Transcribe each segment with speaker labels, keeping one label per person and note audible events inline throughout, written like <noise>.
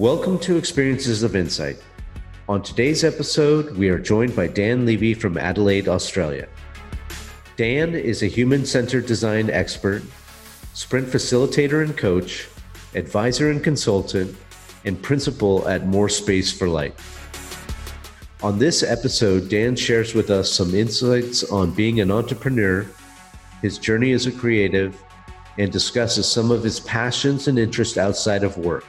Speaker 1: Welcome to Experiences of Insight. On today's episode, we are joined by Dan Levy from Adelaide, Australia. Dan is a human centered design expert, sprint facilitator and coach, advisor and consultant, and principal at More Space for Light. On this episode, Dan shares with us some insights on being an entrepreneur, his journey as a creative, and discusses some of his passions and interests outside of work.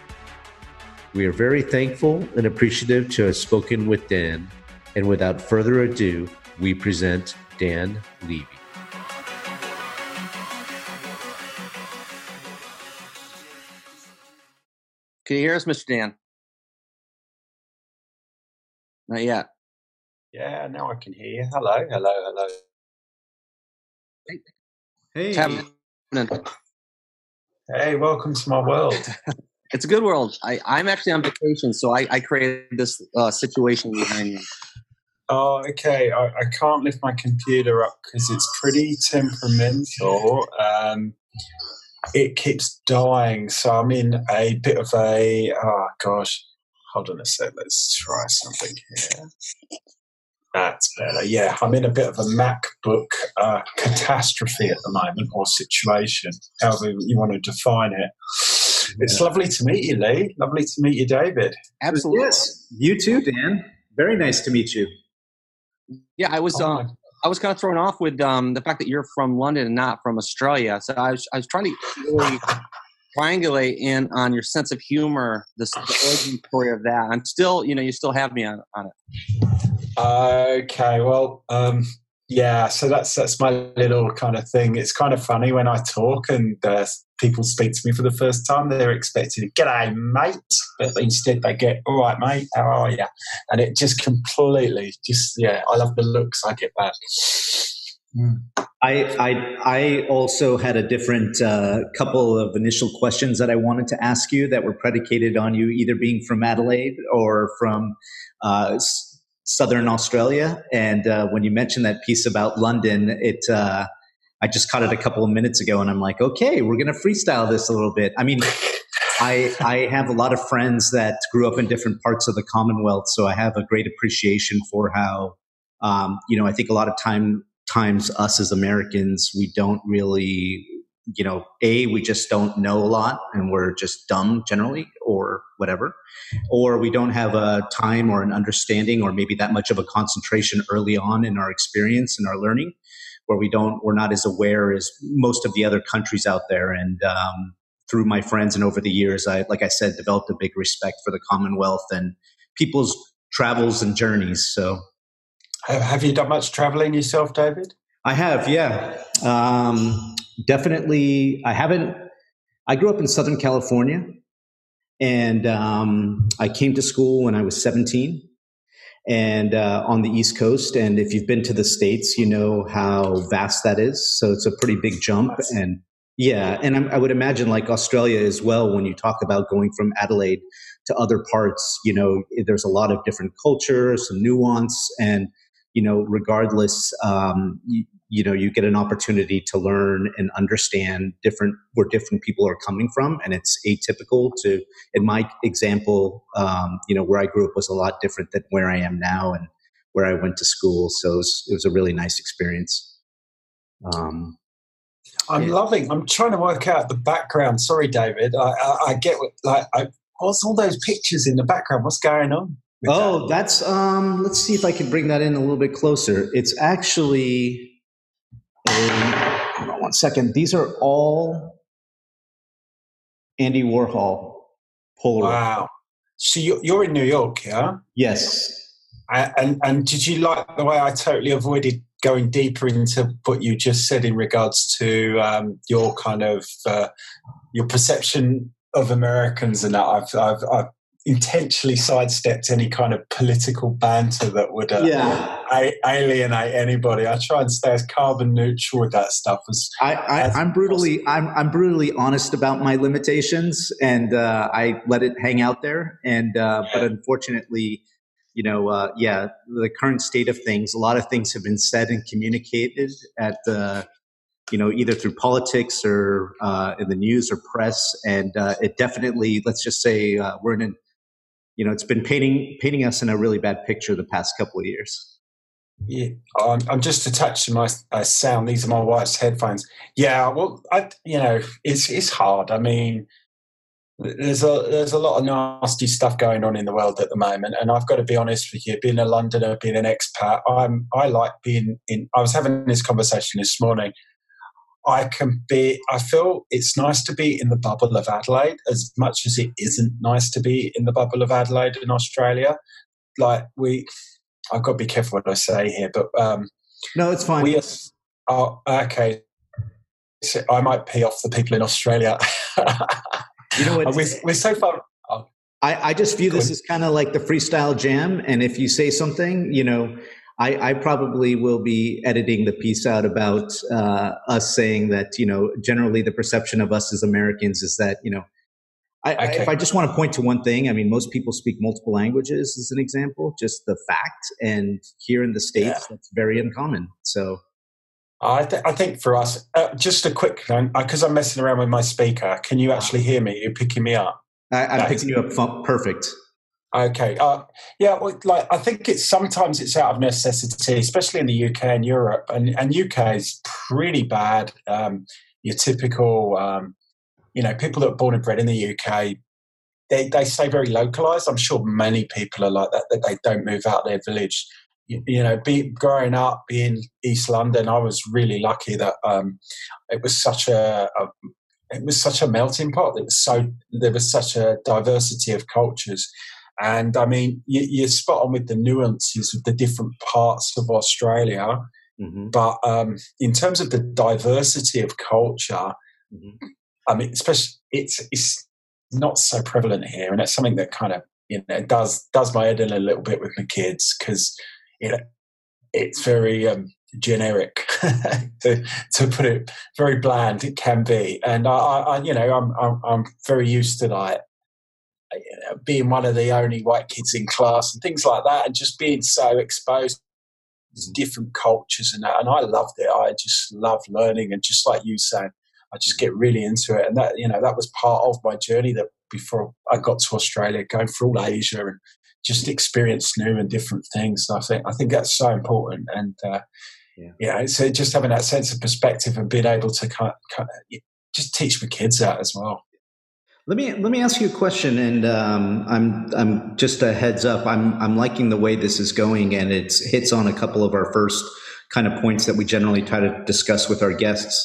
Speaker 1: We are very thankful and appreciative to have spoken with Dan. And without further ado, we present Dan Levy.
Speaker 2: Can you hear us, Mr. Dan? Not yet.
Speaker 3: Yeah, now I can hear you. Hello, hello, hello.
Speaker 2: Hey.
Speaker 3: Hey, welcome to my world. <laughs>
Speaker 2: It's a good world. I, I'm actually on vacation, so I, I created this uh, situation behind me.
Speaker 3: Oh, okay. I, I can't lift my computer up because it's pretty temperamental. Um, it keeps dying, so I'm in a bit of a. Oh gosh, hold on a sec. Let's try something here. That's better. Yeah, I'm in a bit of a MacBook uh, catastrophe at the moment, or situation, however you want to define it. It's lovely to meet you, Lee. Lovely to meet you, David.
Speaker 2: Absolutely.
Speaker 4: Yes, you too, Dan. Very nice to meet you.
Speaker 2: Yeah, I was.
Speaker 3: Oh,
Speaker 2: Uh, I was kind of thrown off with um, the fact that you're from London and not from Australia. So I was, I was trying to really triangulate in on your sense of humor, the, the origin story of that. I'm still, you know, you still have me on, on it.
Speaker 3: Okay, well, um, yeah. So that's that's my little kind of thing. It's kind of funny when I talk and uh, people speak to me for the first time. They're expecting "G'day, mate," but instead they get "All right, mate, how are you?" And it just completely, just yeah. I love the looks I get back. Mm.
Speaker 4: I, I, I also had a different uh, couple of initial questions that I wanted to ask you that were predicated on you either being from Adelaide or from uh, s- Southern Australia. And uh, when you mentioned that piece about London, it uh, I just caught it a couple of minutes ago, and I'm like, okay, we're going to freestyle this a little bit. I mean. <laughs> I, I have a lot of friends that grew up in different parts of the Commonwealth, so I have a great appreciation for how, um, you know, I think a lot of time times us as Americans, we don't really, you know, A, we just don't know a lot and we're just dumb generally or whatever. Or we don't have a time or an understanding or maybe that much of a concentration early on in our experience and our learning where we don't, we're not as aware as most of the other countries out there. And, um, through my friends and over the years, I, like I said, developed a big respect for the Commonwealth and people's travels and journeys. So,
Speaker 3: Have, you done much traveling yourself, David?
Speaker 4: I have, yeah. Um, definitely. I haven't. I grew up in Southern California, and um, I came to school when I was 17 and uh, on the East Coast. And if you've been to the States, you know how vast that is. So it's a pretty big jump. And yeah, and I'm, I would imagine like Australia as well, when you talk about going from Adelaide to other parts, you know, there's a lot of different culture, some nuance, and you know, regardless, um, you, you know, you get an opportunity to learn and understand different where different people are coming from, and it's atypical to. In my example, um, you know, where I grew up was a lot different than where I am now, and where I went to school. So it was, it was a really nice experience. Um,
Speaker 3: I'm
Speaker 4: Yeah.
Speaker 3: loving. I'm trying to work out the background. Sorry, David. I, I, I get what, like. I, what's all those pictures in the background? What's going on?
Speaker 4: Oh,
Speaker 3: that?
Speaker 4: that's um. Let's see if I can bring that in a little bit closer. It's actually. Hold on one second. These are all Andy Warhol Polaroid.
Speaker 3: wow. So you're, you're in New York, yeah?
Speaker 4: Yes.
Speaker 3: And and did you like the way I totally avoided going deeper into what you just said in regards to um, your kind of uh, your perception of Americans and that? I've, I've I've intentionally sidestepped any kind of political banter that would uh,
Speaker 4: Yeah.
Speaker 3: alienate anybody. I try and stay as carbon neutral with that stuff as
Speaker 4: I, I'm brutally I'm I'm brutally honest about my limitations, and uh, I let it hang out there. And uh, but unfortunately, you know, uh, yeah, the current state of things, a lot of things have been said and communicated at the, you know, either through politics or uh, in the news or press, and uh, it definitely, let's just say, uh, we're in an you know, it's been painting painting us in a really bad picture the past couple of years.
Speaker 3: Yeah, I'm, I'm just to my uh, sound. These are my wife's headphones. Yeah, well, I, you know, it's it's hard. I mean, there's a there's a lot of nasty stuff going on in the world at the moment, and I've got to be honest with you. Being a Londoner, being an expat, I'm I like being in. I was having this conversation this morning. I can be. I feel it's nice to be in the bubble of Adelaide as much as it isn't nice to be in the bubble of Adelaide in Australia. Like we, I've got to be careful what I say here, but um,
Speaker 4: no, it's fine.
Speaker 3: We are, oh, okay. So I might pee off the people in Australia. <laughs>
Speaker 4: you know what?
Speaker 3: We're, we're so far. Oh.
Speaker 4: I, I just view this as kind of like the freestyle jam, and if you say something, you know, I, I, probably will be editing the piece out about uh, us saying that you know generally the perception of us as Americans is that you know I, okay. I, if I just want to point to one thing, I mean most people speak multiple languages as an example, just the fact, and here in the states yeah. that's very uncommon. So.
Speaker 3: I, th- I think for us, uh, just a quick because I'm messing around with my speaker. Can you actually hear me? You're picking me up.
Speaker 4: I, am picking you up perfect.
Speaker 3: Okay. Uh, yeah. Well, like I think it's sometimes it's out of necessity, especially in the UK and Europe, and and UK is pretty bad. Um, your typical, um, you know, people that are born and bred in the UK, they they stay very localized. I'm sure many people are like that. That they don't move out their village. You, you know, be, growing up in East London, I was really lucky that um, it was such a, a it was such a melting pot. It was so there was such a diversity of cultures and I mean, you, are spot on with the nuances of the different parts of Australia. Mm-hmm. But um, in terms of the diversity of culture, mm-hmm. I mean, especially it's it's not so prevalent here, and it's something that kind of you know does does my head in a little bit with my kids because you know it's very um, generic <laughs> to to put it very bland. It can be, and I, I you know I'm, I'm I'm very used to know, being one of the only white kids in class and things like that, and just being so exposed to different cultures and that. And I loved it. I just love learning, and just like you saying, I just get really into it. And that you know that was part of my journey that before I got to Australia, going through all Asia and just experience new and different things. And I think I think that's so important. And uh, yeah. yeah, so just having that sense of perspective and being able to kind of, kind of just teach my kids that as well.
Speaker 4: Let me let me ask you a question, and um, I'm I'm just a heads up. I'm I'm liking the way this is going, and it hits on a couple of our first kind of points that we generally try to discuss with our guests.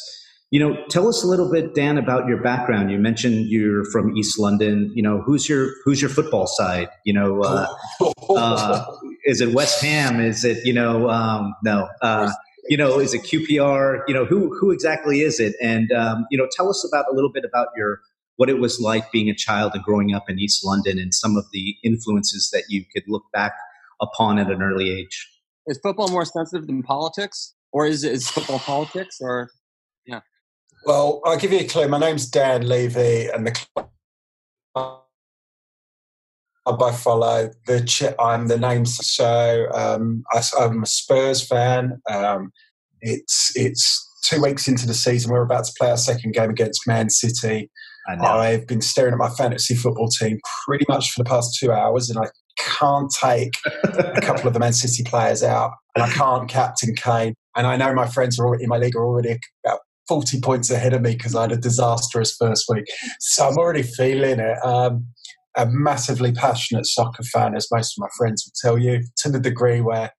Speaker 4: You know, tell us a little bit, Dan, about your background. You mentioned you're from East London. You know, who's your who's your football side? You know, uh, <laughs> uh, is it West Ham? Is it you know? Um, no. Uh, you know, is it QPR? You know, who who exactly is it? And um, you know, tell us about a little bit about your what it was like being a child and growing up in East London and some of the influences that you could look back upon at an early age.
Speaker 2: Is football more sensitive than politics? Or is, is football politics? Or, yeah.
Speaker 3: Well, I'll give you a clue. My name's Dan Levy, and the club I follow the I'm the names. So um, I, am a Spurs fan. Um, it's it's two weeks into the season. We're about to play our second game against Man City. I've been staring at my fantasy football team pretty much for the past two hours, and I can't take a couple of the Man City players out, and I can't captain Kane. And I know my friends are in my league are already about 40 points ahead of me because I had a disastrous first week. So I'm already feeling it. Um, a massively passionate soccer fan, as most of my friends will tell you, to the degree where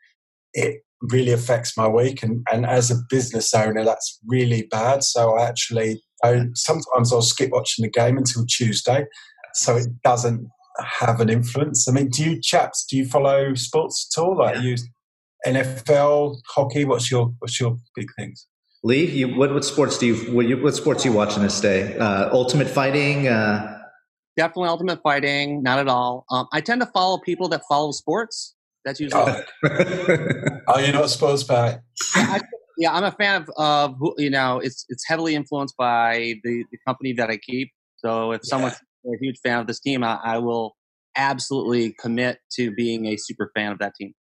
Speaker 3: it really affects my week. And, and as a business owner, that's really bad. So I actually I, sometimes I'll skip watching the game until Tuesday, so it doesn't have an influence. I mean, do you chaps do you follow sports at all? Like yeah. you NFL, hockey? What's your what's your big things?
Speaker 4: Lee, you, what what sports do you what, you, what sports are you watching this day? Uh, ultimate fighting. Uh...
Speaker 2: Definitely ultimate fighting. Not at all. Um, I tend to follow people that follow sports. That's usually.
Speaker 3: Oh, <laughs> oh you're not sports guy.
Speaker 2: Yeah, yeah, I'm a fan of, of you know, it's it's heavily influenced by the, the company that I keep. So if yeah. someone's a huge fan of this team, I, I, will absolutely commit to being a super fan of that team.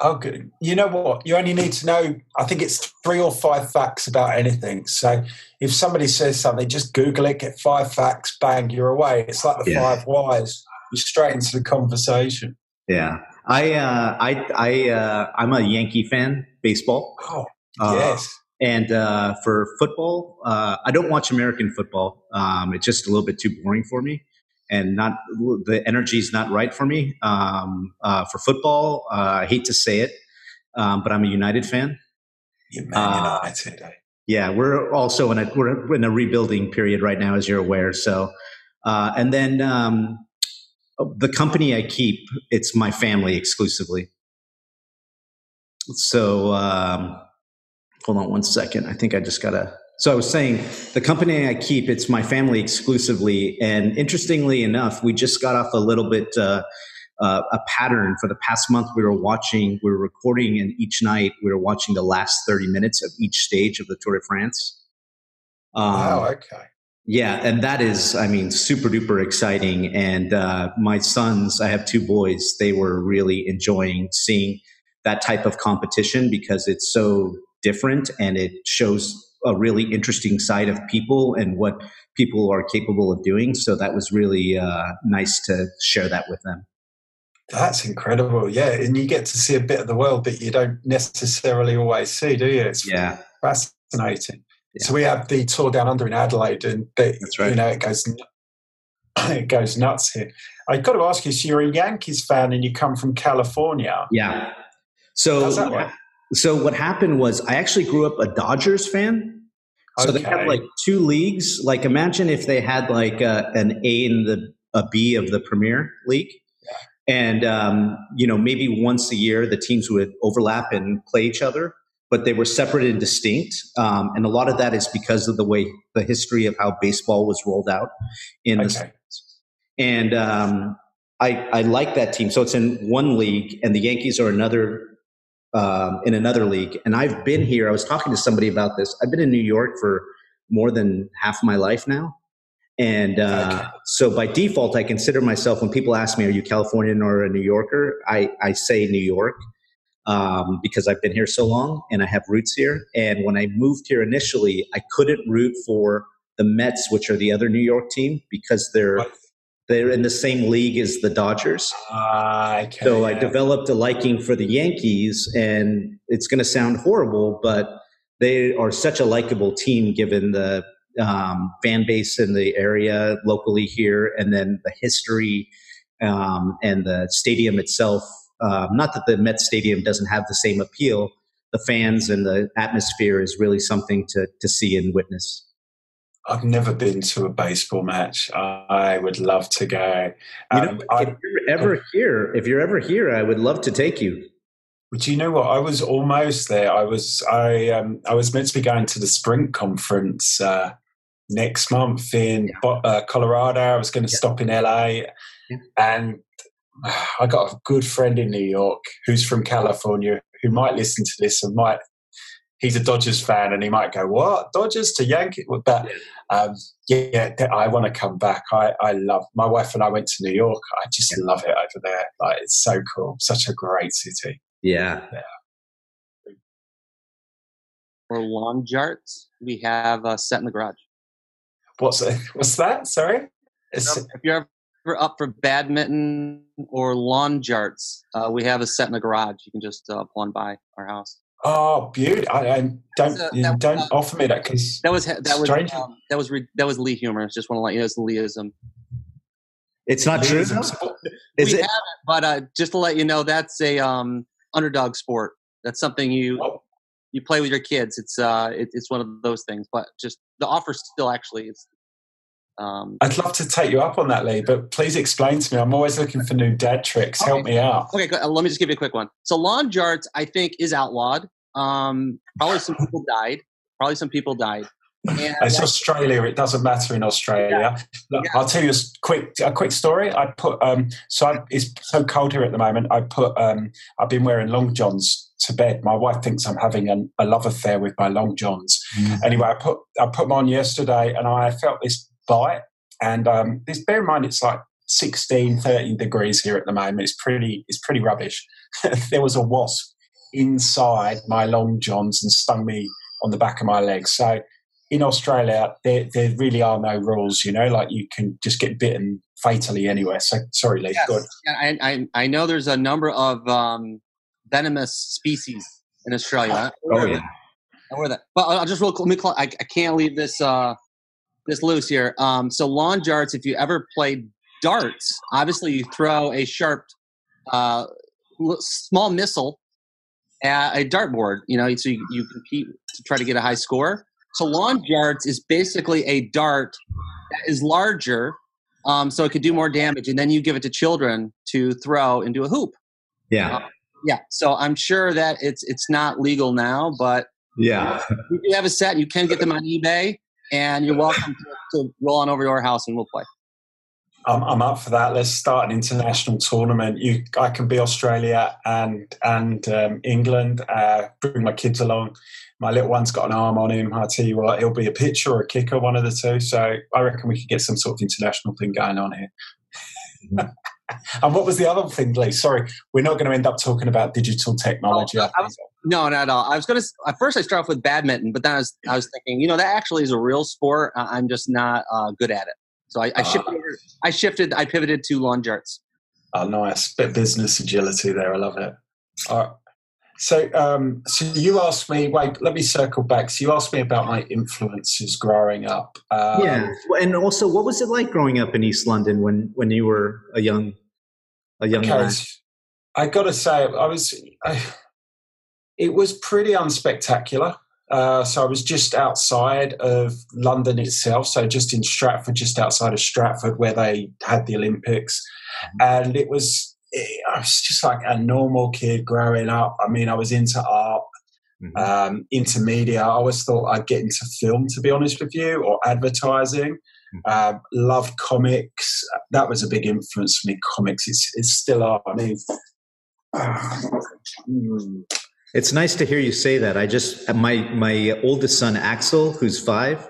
Speaker 3: Oh, good. You know what? You only need to know, I think it's three or five facts about anything. So if somebody says something, just Google it, get five facts, bang, you're away. It's like the yeah. five whys. You're straight into the conversation.
Speaker 4: Yeah, I, uh, I, I, uh, I'm a Yankee fan, baseball.
Speaker 3: Oh,
Speaker 4: Uh,
Speaker 3: yes.
Speaker 4: And uh, for football, uh, I don't watch American football. Um, it's just a little bit too boring for me, and not the energy is not right for me. Um, uh, for football, uh, I hate to say it, um, but I'm a United fan.
Speaker 3: You're Man United. eh?
Speaker 4: Yeah, we're also in a we're in a rebuilding period right now, as you're aware. So, uh, and then um, the company I keep, it's my family exclusively. So, um, hold on one second. I think I just gotta. So I was saying the company I keep, it's my family exclusively. And interestingly enough, we just got off a little bit. Uh, uh, a pattern for the past month. We were watching, we were recording, and each night we were watching the last 30 minutes of each stage of the Tour de France. Um,
Speaker 3: wow, okay.
Speaker 4: Yeah, and that is, I mean, super duper exciting. And uh, my sons, I have two boys, they were really enjoying seeing that type of competition because it's so different and it shows a really interesting side of people and what people are capable of doing. So that was really uh, nice to share that with them.
Speaker 3: That's incredible. Yeah, and you get to see a bit of the world that you don't necessarily always see, do you? It's
Speaker 4: Yeah.
Speaker 3: fascinating.
Speaker 4: Yeah.
Speaker 3: So we have the tour down under in Adelaide, and
Speaker 4: That's right.
Speaker 3: you know it goes <coughs> it goes nuts here. I've got to ask you: so you're a Yankees fan, and you come from California.
Speaker 4: Yeah. So,
Speaker 3: How's that work?
Speaker 4: So what happened was I actually grew up a Dodgers fan. So they have like two leagues. Like imagine if they had like a, an A and the a B of the Premier League, and um, you know maybe once a year the teams would overlap and play each other, but they were separate and distinct. Um, and a lot of that is because of the way the history of how baseball was rolled out in the
Speaker 3: States.
Speaker 4: and um, I, I like that team. So it's in one league, and the Yankees are another um, in another league. And I've been here. I was talking to somebody about this. I've been in New York for more than half my life now, and uh,
Speaker 3: Okay.
Speaker 4: so by default, I consider myself. When people ask me, "Are you Californian or a New Yorker?" I, I say New York um, because I've been here so long and I have roots here. And when I moved here initially, I couldn't root for the Mets, which are the other New York team, because they're. They're in the same league as the Dodgers.
Speaker 3: Ah, okay,
Speaker 4: So I developed a liking for the Yankees, and it's going to sound horrible, but they are such a likable team given the um, fan base in the area locally here, and then the history um, and the stadium itself. Um, not that the Met Stadium doesn't have the same appeal. The fans and the atmosphere is really something to to see and witness.
Speaker 3: I've never been to a baseball match. I would love to go.
Speaker 4: You know,
Speaker 3: Um, I-
Speaker 4: if you're ever here, if you're ever here, I would love to take you.
Speaker 3: But you know what? I was almost there. I was I um, I was meant to be going to the Sprint conference uh, next month in Bo- uh, Colorado. I was going to
Speaker 4: Yeah.
Speaker 3: stop in LA,
Speaker 4: Yeah.
Speaker 3: and uh, <sighs> I got a good friend in New York who's from California who might listen to this and might. He's a Dodgers fan, and he might go, "What Dodgers to Yankee?" But um, yeah, I want to come back. I, I love my wife and I went to New York. I just love it over there. Like it's so cool, such a great city.
Speaker 4: Yeah.
Speaker 2: For lawn jarts, we have a set in the garage.
Speaker 3: What's <laughs> what's that? Sorry. It's,
Speaker 2: If you're ever up for badminton or lawn jarts, uh, we have a set in the garage. You can just uh, pull on by our house.
Speaker 3: Oh, beauty! I, I don't
Speaker 2: That's a-
Speaker 3: you
Speaker 2: that-
Speaker 3: don't
Speaker 2: uh,
Speaker 3: offer me that because
Speaker 2: That was that was um, that was re- that was Lee humor. Just want to let you know it's Leeism.
Speaker 4: It's not true. Is
Speaker 2: we
Speaker 4: it?
Speaker 2: haven't, but uh, just to let you know, that's a um, underdog sport. That's something you
Speaker 3: Oh,
Speaker 2: you play with your kids. It's uh, it, it's one of those things. But just the offer still actually is. Um,
Speaker 3: I'd love to take you up on that, Lee, but please explain to me. I'm always looking for new dad tricks. Help me out.
Speaker 2: okay, go- uh, let me just give you a quick one. So lawn jarts, I think, is outlawed. Um, probably some people died. Probably some people died. And
Speaker 3: It's Australia. It doesn't matter in Australia. Look,
Speaker 2: Yeah.
Speaker 3: I'll tell you a s- quick a quick story. I put um, so I, it's so cold here at the moment. I put um, I've been wearing long johns to bed. My wife thinks I'm having a, a love affair with my long johns. Anyway, I put I put them on yesterday, and I felt this bite. And um, this bear in mind, it's like 16, 13 degrees here at the moment. It's pretty it's pretty rubbish. <laughs> there was a wasp inside my long johns and stung me on the back of my leg. So in Australia, there, there really are no rules, you know, like you can just get bitten fatally anywhere. So, sorry, Lee,
Speaker 2: yes. I, I, I know there's a number of um, venomous species in Australia.
Speaker 4: Oh, yeah.
Speaker 2: I that. But I'll just real quick, let me call, I, I can't leave this, uh, this loose here. Um, so lawn darts, if you ever played darts, obviously you throw a sharp, uh, small missile at a dartboard, you know, so you, you compete to try to get a high score. So lawn darts is basically a dart that is larger, um, so it could do more damage, and then you give it to children to throw into a hoop.
Speaker 4: Yeah, uh,
Speaker 2: yeah. So I'm sure that it's it's not legal now, but
Speaker 4: yeah,
Speaker 2: you do have a set. You can get them on eBay, and you're welcome to, to roll on over to our house and we'll play.
Speaker 3: I'm, I'm up for that. Let's start an international tournament. You, I can be Australia and and um, England. Uh, bring my kids along. My little one's got an arm on him. I tell you what, he'll be a pitcher or a kicker, one of the two. So I reckon we could get some sort of international thing going on here. <laughs> and what was the other thing, Lee? Sorry, we're not going to end up talking about digital technology. Oh,
Speaker 2: was, no, not at all. I was going to. At first, I started off with badminton, but then I was, I was thinking, you know, that actually is a real sport. I'm just not uh, good at it. So I, I shifted. Uh, I shifted. I pivoted to lawn darts.
Speaker 3: Oh, nice bit business agility there. I love it. All right. So, um, so you asked me. Wait, let me circle back. So you asked me about my influences growing up.
Speaker 4: Um, yeah, and also, what was it like growing up in East London when when you were a young a young okay, man?
Speaker 3: I got to say, I was. I, it was pretty unspectacular. Uh, so I was just outside of London itself, so just in Stratford, just outside of Stratford, where they had the Olympics, mm-hmm. and it was it, I was just like a normal kid growing up. I mean, I was into art, mm-hmm. um, into media. I always thought I'd get into film, to be honest with you, or advertising. Mm-hmm. Um, loved comics. That was a big influence for me. Comics, it's, it's still are. I mean. Uh, <sighs>
Speaker 4: it's nice to hear you say that. I just my my oldest son Axel, who's five.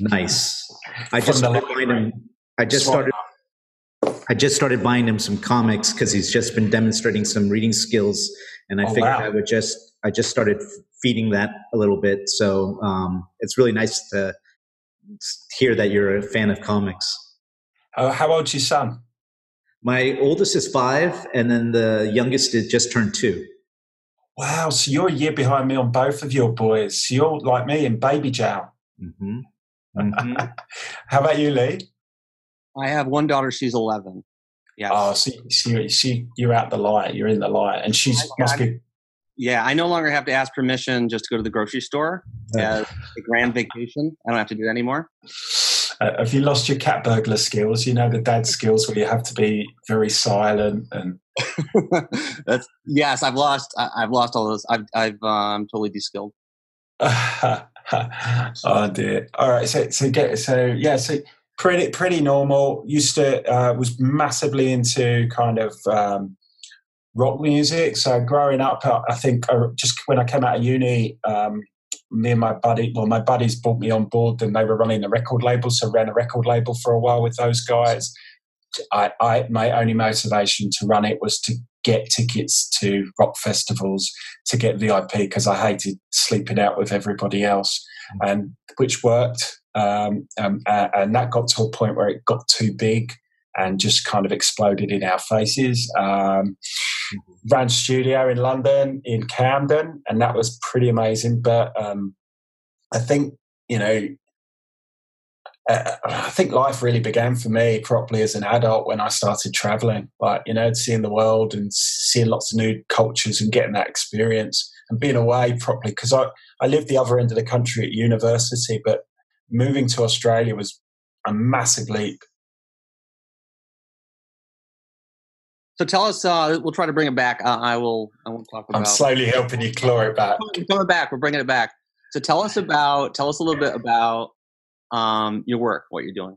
Speaker 4: Nice. I just started buying him. I just started. I just started buying him some comics because he's just been demonstrating some reading skills, and I oh, figured wow. I would just. I just started feeding that a little bit, so um, it's really nice to hear that you're a fan of comics.
Speaker 3: Uh, how old's your son?
Speaker 4: My oldest is five, and then the youngest is just turned two.
Speaker 3: Wow, so you're a year behind me on both of your boys. You're like me in baby jail. Mm-hmm. <laughs> Mm-hmm. How about you, Lee?
Speaker 2: I have one daughter. She's 11.
Speaker 3: Yeah. Oh, so, so, so you're out the light. You're in the light, and she's I, must be.
Speaker 2: Yeah, I no longer have to ask permission just to go to the grocery store as a grand vacation. I don't have to do that anymore.
Speaker 3: Uh, have you lost your cat burglar skills? You know the dad skills where you have to be very silent and. <laughs>
Speaker 2: That's yes, I've lost. I, have lost all those. I've I've um, totally de-skilled. <laughs>
Speaker 3: oh dear. All right. So so get so yeah. So pretty pretty normal. Used to uh, was massively into kind of um, rock music. So growing up, I think uh, just when I came out of uni, um, me and my buddy, well, my buddies brought me on board, Then they were running a record label, so I ran a record label for a while with those guys. I, I my only motivation to run it was to get tickets to rock festivals, to get VIP because I hated sleeping out with everybody else, mm. and which worked. Um, um, and that got to a point where it got too big and just kind of exploded in our faces. Um, ran studio in London, in Camden, and that was pretty amazing. But um, I think, you know, uh, I think life really began for me properly as an adult when I started traveling, like, you know, seeing the world and seeing lots of new cultures and getting that experience and being away properly. Because I, I lived the other end of the country at university, but moving to Australia was a massive leap
Speaker 2: So tell us. Uh, we'll try to bring it back. Uh, I will. I won't talk about.
Speaker 3: I'm slowly helping you claw it back.
Speaker 2: Coming back. We're bringing it back. So tell us about. Tell us a little bit about um, your work, what you're doing.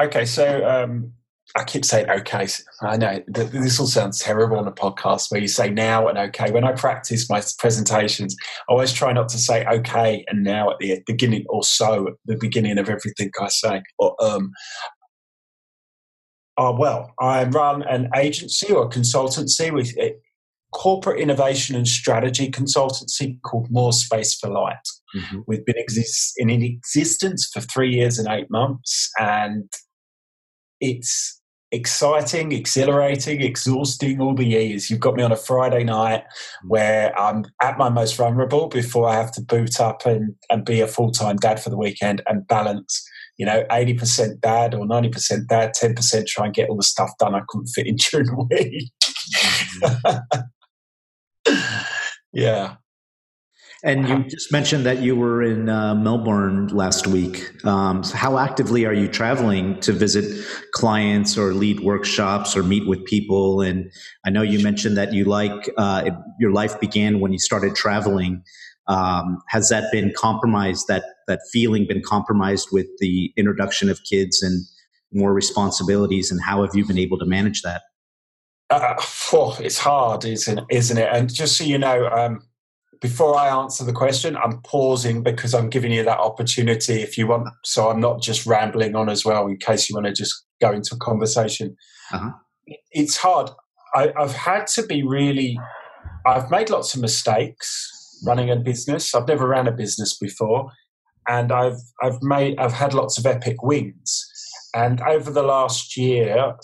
Speaker 3: Okay, so um, I keep saying okay. I know this all sounds terrible on a podcast where you say now and okay. When I practice my presentations, I always try not to say okay and now at the beginning or so at the beginning of everything I say or um. Uh, well, I run an agency or consultancy with eh, corporate innovation and strategy consultancy called More Space for Light. Mm-hmm. We've been exist- in existence for three years and eight months, and it's exciting, exhilarating, exhausting all the years. You've got me on a Friday night where I'm at my most vulnerable before I have to boot up and, and be a full time dad for the weekend and balance, you know, 80% dad or 90% dad, 10% try and get all the stuff done I couldn't fit in <laughs> during the week. <laughs> yeah.
Speaker 4: And you just mentioned that you were in uh, Melbourne last week. Um, so how actively are you traveling to visit clients or lead workshops or meet with people? And I know you mentioned that you like uh, it, your life began when you started traveling. Um, has that been compromised? That that feeling been compromised with the introduction of kids and more responsibilities? And how have you been able to manage that?
Speaker 3: Uh, oh, it's hard, isn't isn't it? And just so you know, um, before I answer the question, I'm pausing because I'm giving you that opportunity if you want. So I'm not just rambling on as well in case you want to just go into a conversation. Uh-huh. It's hard. I, I've had to be really, I've made lots of mistakes running a business. I've never ran a business before. And I've, I've made, I've had lots of epic wins. And over the last year,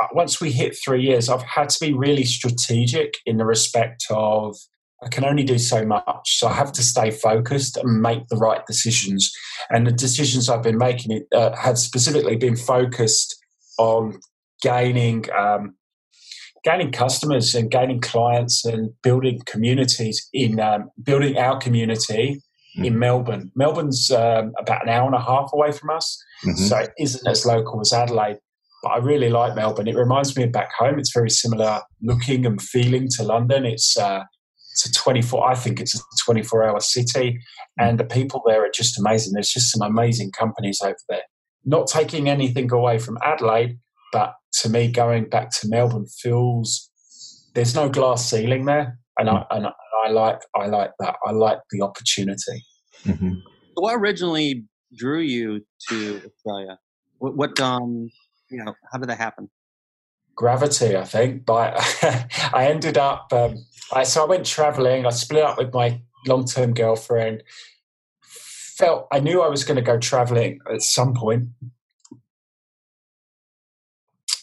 Speaker 3: uh, once we hit three years, I've had to be really strategic in the respect of I can only do so much. So I have to stay focused and make the right decisions. And the decisions I've been making uh, have specifically been focused on gaining um, gaining customers and gaining clients and building communities in um, building our community mm-hmm. in Melbourne. Melbourne's um, about an hour and a half away from us, mm-hmm. so it isn't as local as Adelaide. But I really like Melbourne. It reminds me of back home. It's very similar looking and feeling to London. It's uh, it's a 24 i think it's a 24 hour city and the people there are just amazing there's just some amazing companies over there not taking anything away from adelaide but to me going back to melbourne feels there's no glass ceiling there and i and i like i like that i like the opportunity
Speaker 2: mm-hmm. what originally drew you to australia what, what um you know how did that happen
Speaker 3: gravity, I think. But <laughs> I ended up, um, I, so I went traveling. I split up with my long term girlfriend. Felt I knew I was going to go traveling at some point,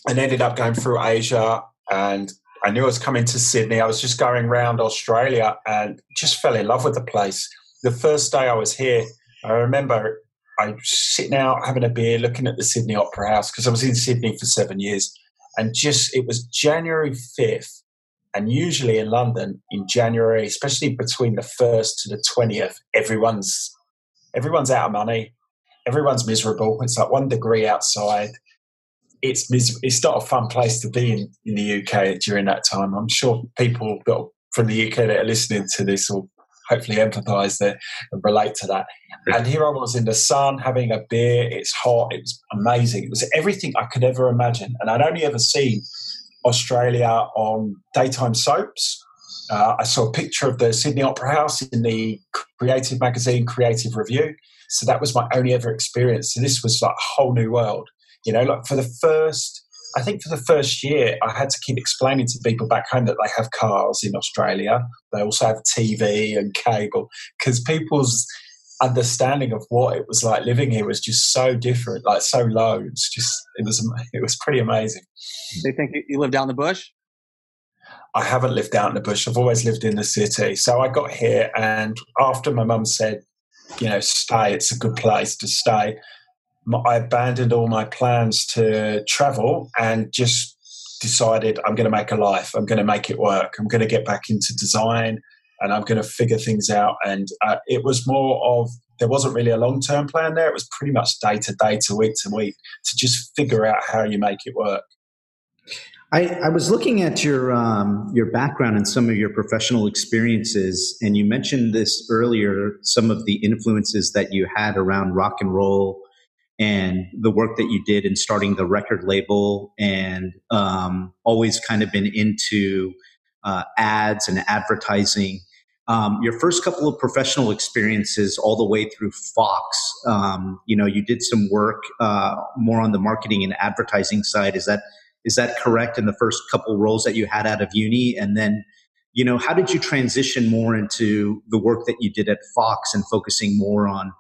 Speaker 3: and ended up going through Asia. And I knew I was coming to Sydney. I was just going around Australia and just fell in love with the place. The first day I was here, I remember I was sitting out having a beer, looking at the Sydney Opera House because I was in Sydney for seven years and just it was January 5th. And usually in London, in January, especially between the first to the twentieth, everyone's everyone's out of money, everyone's miserable. It's like one degree outside. It's it's not a fun place to be in, in the UK during that time. I'm sure people that from the UK that are listening to this will hopefully empathize there and relate to that. And here I was in the sun having a beer. It's hot. It was amazing. It was everything I could ever imagine. And I'd only ever seen Australia on daytime soaps. Uh, I saw a picture of the Sydney Opera House in the creative magazine Creative Review. So that was my only ever experience. So this was like a whole new world. You know, like for the first I think for the first year, I had to keep explaining to people back home that they have cars in Australia. They also have TV and cable because people's understanding of what it was like living here was just so different, like so low. It's just it was <laughs> it was pretty amazing.
Speaker 2: They think you lived out in the bush.
Speaker 3: I haven't lived out in the bush. I've always lived in the city. So I got here, and after my mum said, "You know, stay. It's a good place to stay." I abandoned all my plans to travel and just decided I'm going to make a life. I'm going to make it work. I'm going to get back into design and I'm going to figure things out. And uh, it was more of there wasn't really a long term plan there. It was pretty much day to day to week to week to just figure out how you make it work.
Speaker 4: I, I was looking at your um, your background and some of your professional experiences, and you mentioned this earlier. Some of the influences that you had around rock and roll, and the work that you did in starting the record label and um, always kind of been into uh, ads and advertising. Um, your first couple of professional experiences all the way through Fox, um, you know, you did some work uh, more on the marketing and advertising side. Is that is that correct in the first couple roles that you had out of uni? And then you know, how did you transition more into the work that you did at Fox and focusing more on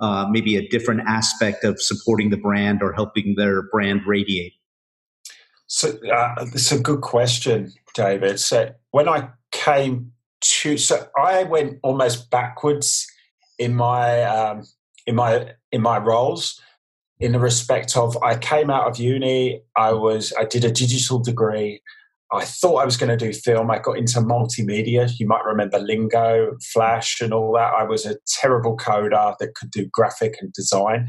Speaker 4: uh, maybe a different aspect of supporting the brand or helping their brand radiate?
Speaker 3: So uh, it's a good question, David. So when I came to, so I went almost backwards in my um, in my in my roles in the respect of I came out of uni, I was I did a digital degree. I thought I was going to do film. I got into multimedia. You might remember Lingo, Flash, and all that. I was a terrible coder that could do graphic and design.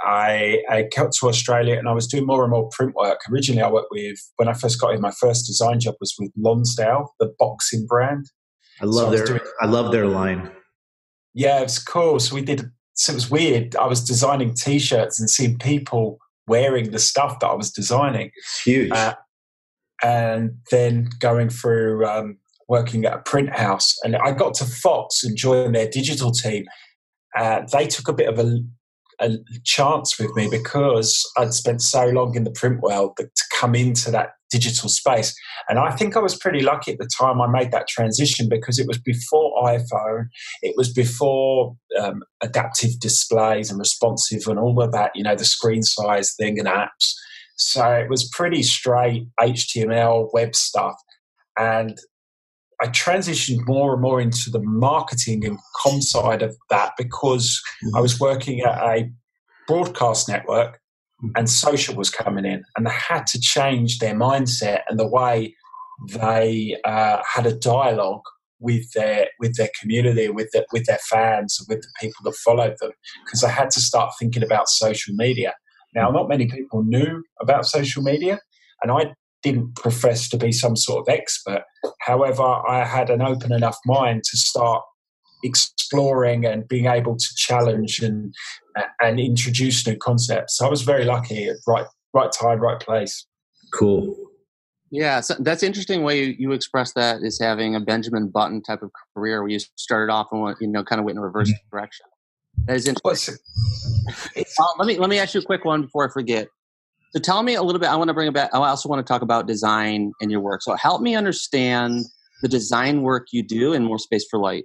Speaker 3: I, I came to Australia and I was doing more and more print work. Originally, I worked with, when I first got in, my first design job was with Lonsdale, the boxing brand.
Speaker 4: I love so their, I, doing, I love their line.
Speaker 3: Yeah, it was cool. So we did so it was weird. I was designing T-shirts and seeing people wearing the stuff that I was designing.
Speaker 4: It's huge. Uh,
Speaker 3: and then going through um, working at a print house, and I got to Fox and joined their digital team. Uh, they took a bit of a a chance with me because I'd spent so long in the print world that to come into that digital space. And I think I was pretty lucky at the time I made that transition because it was before iPhone, it was before um, adaptive displays and responsive and all of that, you know, the screen size thing and apps. So it was pretty straight HTML web stuff. And I transitioned more and more into the marketing and com side of that because. I was working at a broadcast network and social was coming in, and they had to change their mindset and the way they uh, had a dialogue with their with their community, with their, with their fans, with the people that followed them, because they had to start thinking about social media. Now, not many people knew about social media, and I didn't profess to be some sort of expert. However, I had an open enough mind to start exploring and being able to challenge and and introduce new concepts. So I was very lucky at right right time, right place.
Speaker 4: Cool.
Speaker 2: Yeah, so that's interesting way you, you express that is having a Benjamin Button type of career where you started off and went, you know, kind of went in reverse mm-hmm. direction. That is interesting. Uh, let me let me ask you a quick one before I forget. So tell me a little bit. I want to bring about. I also want to talk about design in your work. So help me understand the design work you do in More Space for Light.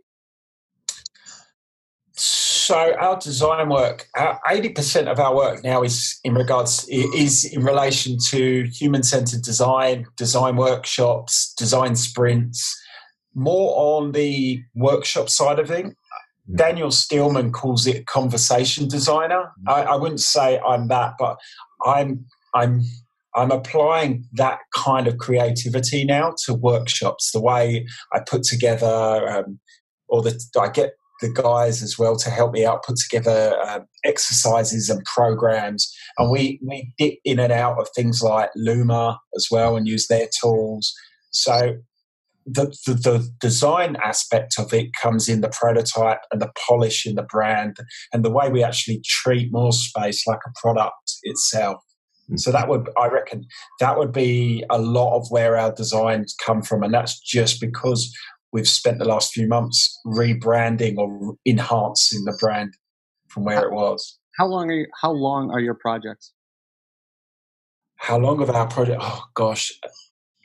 Speaker 3: So our design work, eighty percent of our work now is in regards is in relation to human centered design, design workshops, design sprints, more on the workshop side of thing. Daniel Stillman calls it conversation designer. I, I, wouldn't say I'm that, but I'm I'm I'm applying that kind of creativity now to workshops. The way I put together, um, or the I get the guys as well to help me out put together uh, exercises and programs, and we we dip in and out of things like Luma as well and use their tools. So the, the, the, design aspect of it comes in the prototype and the polish in the brand and the way we actually treat more space like a product itself. Mm. So that would, I reckon, that would be a lot of where our designs come from, and that's just because we've spent the last few months rebranding or enhancing the brand from where it was.
Speaker 2: How long are you, how long are your projects?
Speaker 3: How long of our project? Oh gosh,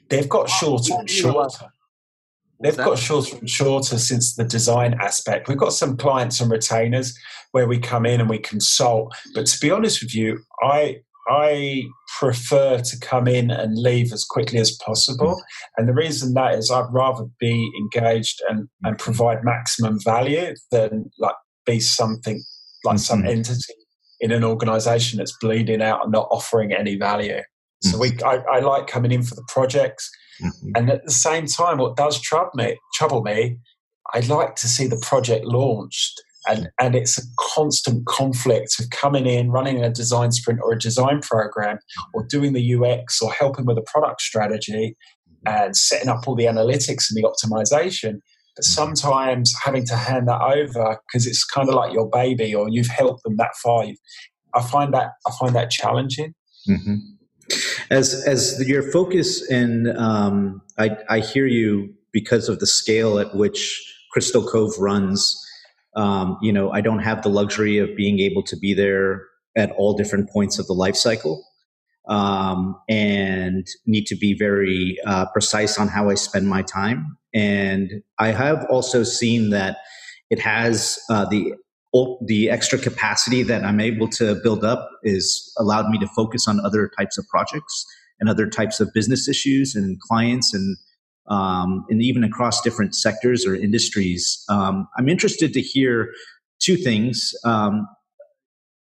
Speaker 3: they've got shorter and shorter. They've got shorter and shorter since the design aspect. We've got some clients and retainers where we come in and we consult. But to be honest with you, I I prefer to come in and leave as quickly as possible. Mm. And the reason that is I'd rather be engaged and, and mm-hmm. provide maximum value than like be something like some mm-hmm. entity in an organization that's bleeding out and not offering any value. So we, mm. I, I like coming in for the projects. Mm-hmm. And at the same time, what does trouble me, trouble me, I'd like to see the project launched and, and it's a constant conflict of coming in, running a design sprint or a design program, or doing the UX or helping with a product strategy and setting up all the analytics and the optimization. But sometimes having to hand that over because it's kind of like your baby or you've helped them that far. I find that I find that challenging.
Speaker 4: Mm-hmm. As as your focus and um, I, I hear you because of the scale at which Crystal Cove runs um, you know, I don't have the luxury of being able to be there at all different points of the life cycle. Um, and need to be very uh, precise on how I spend my time. and I have also seen that it has uh, the the extra capacity that I'm able to build up is allowed me to focus on other types of projects and other types of business issues and clients and um, and even across different sectors or industries. Um, I'm interested to hear two things. Um,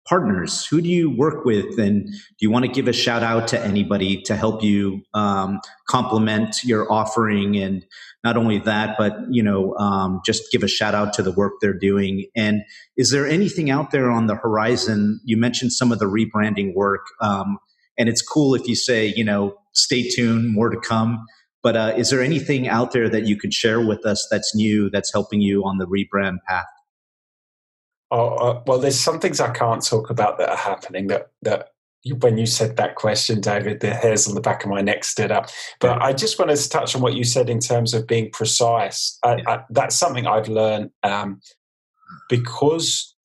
Speaker 4: partners, who do you work with, and do you want to give a shout out to anybody to help you um, complement your offering? And not only that, but you know, um, just give a shout out to the work they're doing. And is there anything out there on the horizon? You mentioned some of the rebranding work, um, and it's cool if you say, you know, stay tuned, more to come. But uh, is there anything out there that you could share with us that's new that's helping you on the rebrand path?
Speaker 3: Oh, uh, well, there's some things I can't talk about that are happening that that you, when you said that question, David, the hairs on the back of my neck stood up. But I just wanted to touch on what you said in terms of being precise. I, I, that's something I've learned um, because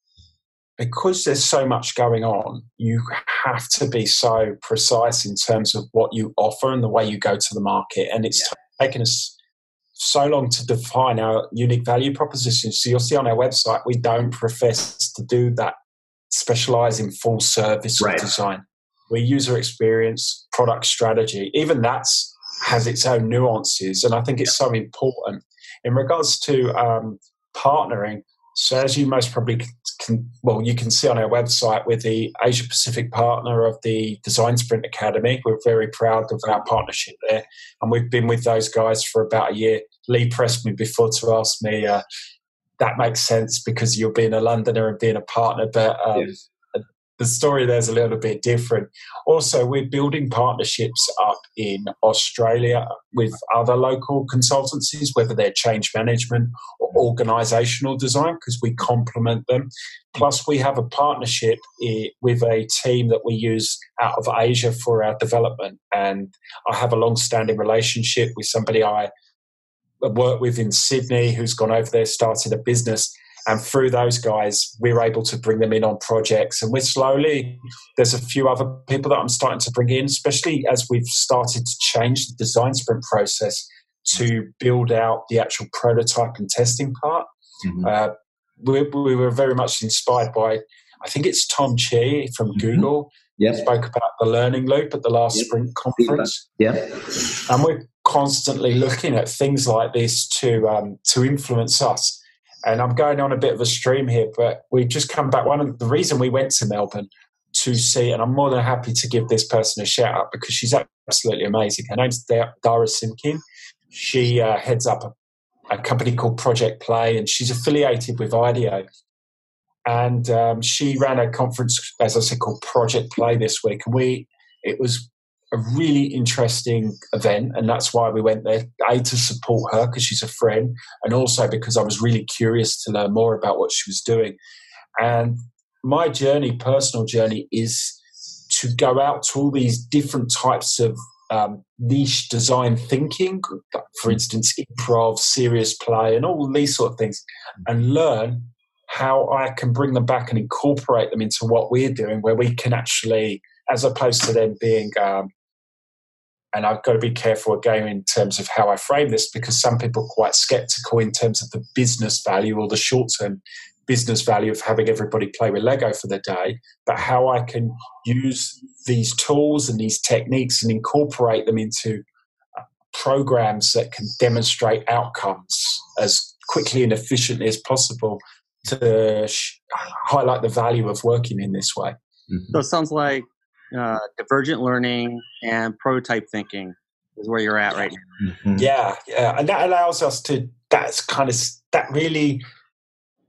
Speaker 3: because there's so much going on, you have to be so precise in terms of what you offer and the way you go to the market. And it's yeah. taken us so long to define our unique value proposition. So you'll see on our website, we don't profess to do that, specialize in full service right. design. we user experience, product strategy. Even that's has its own nuances, and I think it's so important. In regards to um, partnering, so as you most probably can, well, you can see on our website, we're the Asia Pacific partner of the Design Sprint Academy. We're very proud of our partnership there, and we've been with those guys for about a year. Lee pressed me before to ask me. Uh, that makes sense because you're being a Londoner and being a partner, but um, yes the story there's a little bit different. Also, we're building partnerships up in Australia with other local consultancies, whether they're change management or organizational design, because we complement them. Plus, we have a partnership with a team that we use out of Asia for our development. And I have a long standing relationship with somebody I work with in Sydney who's gone over there, started a business and through those guys we're able to bring them in on projects and we're slowly there's a few other people that i'm starting to bring in especially as we've started to change the design sprint process to build out the actual prototype and testing part mm-hmm. uh, we, we, were very much inspired by i think it's tom chi from mm-hmm. google
Speaker 4: yep.
Speaker 3: spoke about the learning loop at the last yep. sprint conference
Speaker 4: yeah
Speaker 3: and we're constantly looking at things like this to um, to influence us and I'm going on a bit of a stream here, but we've just come back. One of the reason we went to Melbourne to see, and I'm more than happy to give this person a shout out because she's absolutely amazing. Her name's Dara Simkin. She uh, heads up a, a, company called Project Play, and she's affiliated with IDEO. And um, she ran a conference, as I said, called Project Play this week, and we it was a really interesting event, and that's why we went there. A to support her because she's a friend, and also because I was really curious to learn more about what she was doing. And my journey, personal journey, is to go out to all these different types of um, niche design thinking, for instance, improv, serious play, and all these sort of things, and learn how I can bring them back and incorporate them into what we're doing, where we can actually, as opposed to them being um, and I've got to be careful again in terms of how I frame this because some people are quite skeptical in terms of the business value or the short term business value of having everybody play with Lego for the day, but how I can use these tools and these techniques and incorporate them into uh, programs that can demonstrate outcomes as quickly and efficiently as possible to sh- highlight the value of working in this way.
Speaker 2: Mm-hmm. So it sounds like uh, divergent learning and prototype thinking is where you're at right now.
Speaker 3: Mm-hmm. Yeah, yeah, and that allows us to. That's kind of that really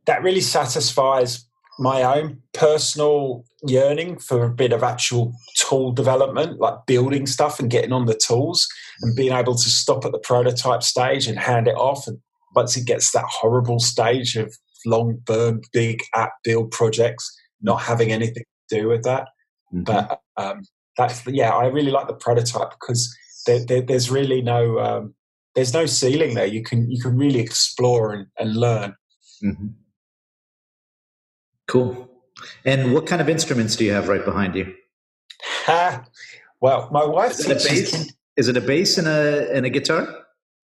Speaker 3: that really satisfies my own personal yearning for a bit of actual tool development, like building stuff and getting on the tools and being able to stop at the prototype stage and hand it off. And once it gets that horrible stage of long burn, big app build projects, not having anything to do with that. Mm-hmm. But um, that's yeah, I really like the prototype because there, there, there's really no um, there's no ceiling there. You can you can really explore and, and learn. Mm-hmm.
Speaker 4: Cool. And what kind of instruments do you have right behind you? <laughs>
Speaker 3: well, my wife
Speaker 4: is it a bass. Is it a bass and a and a guitar?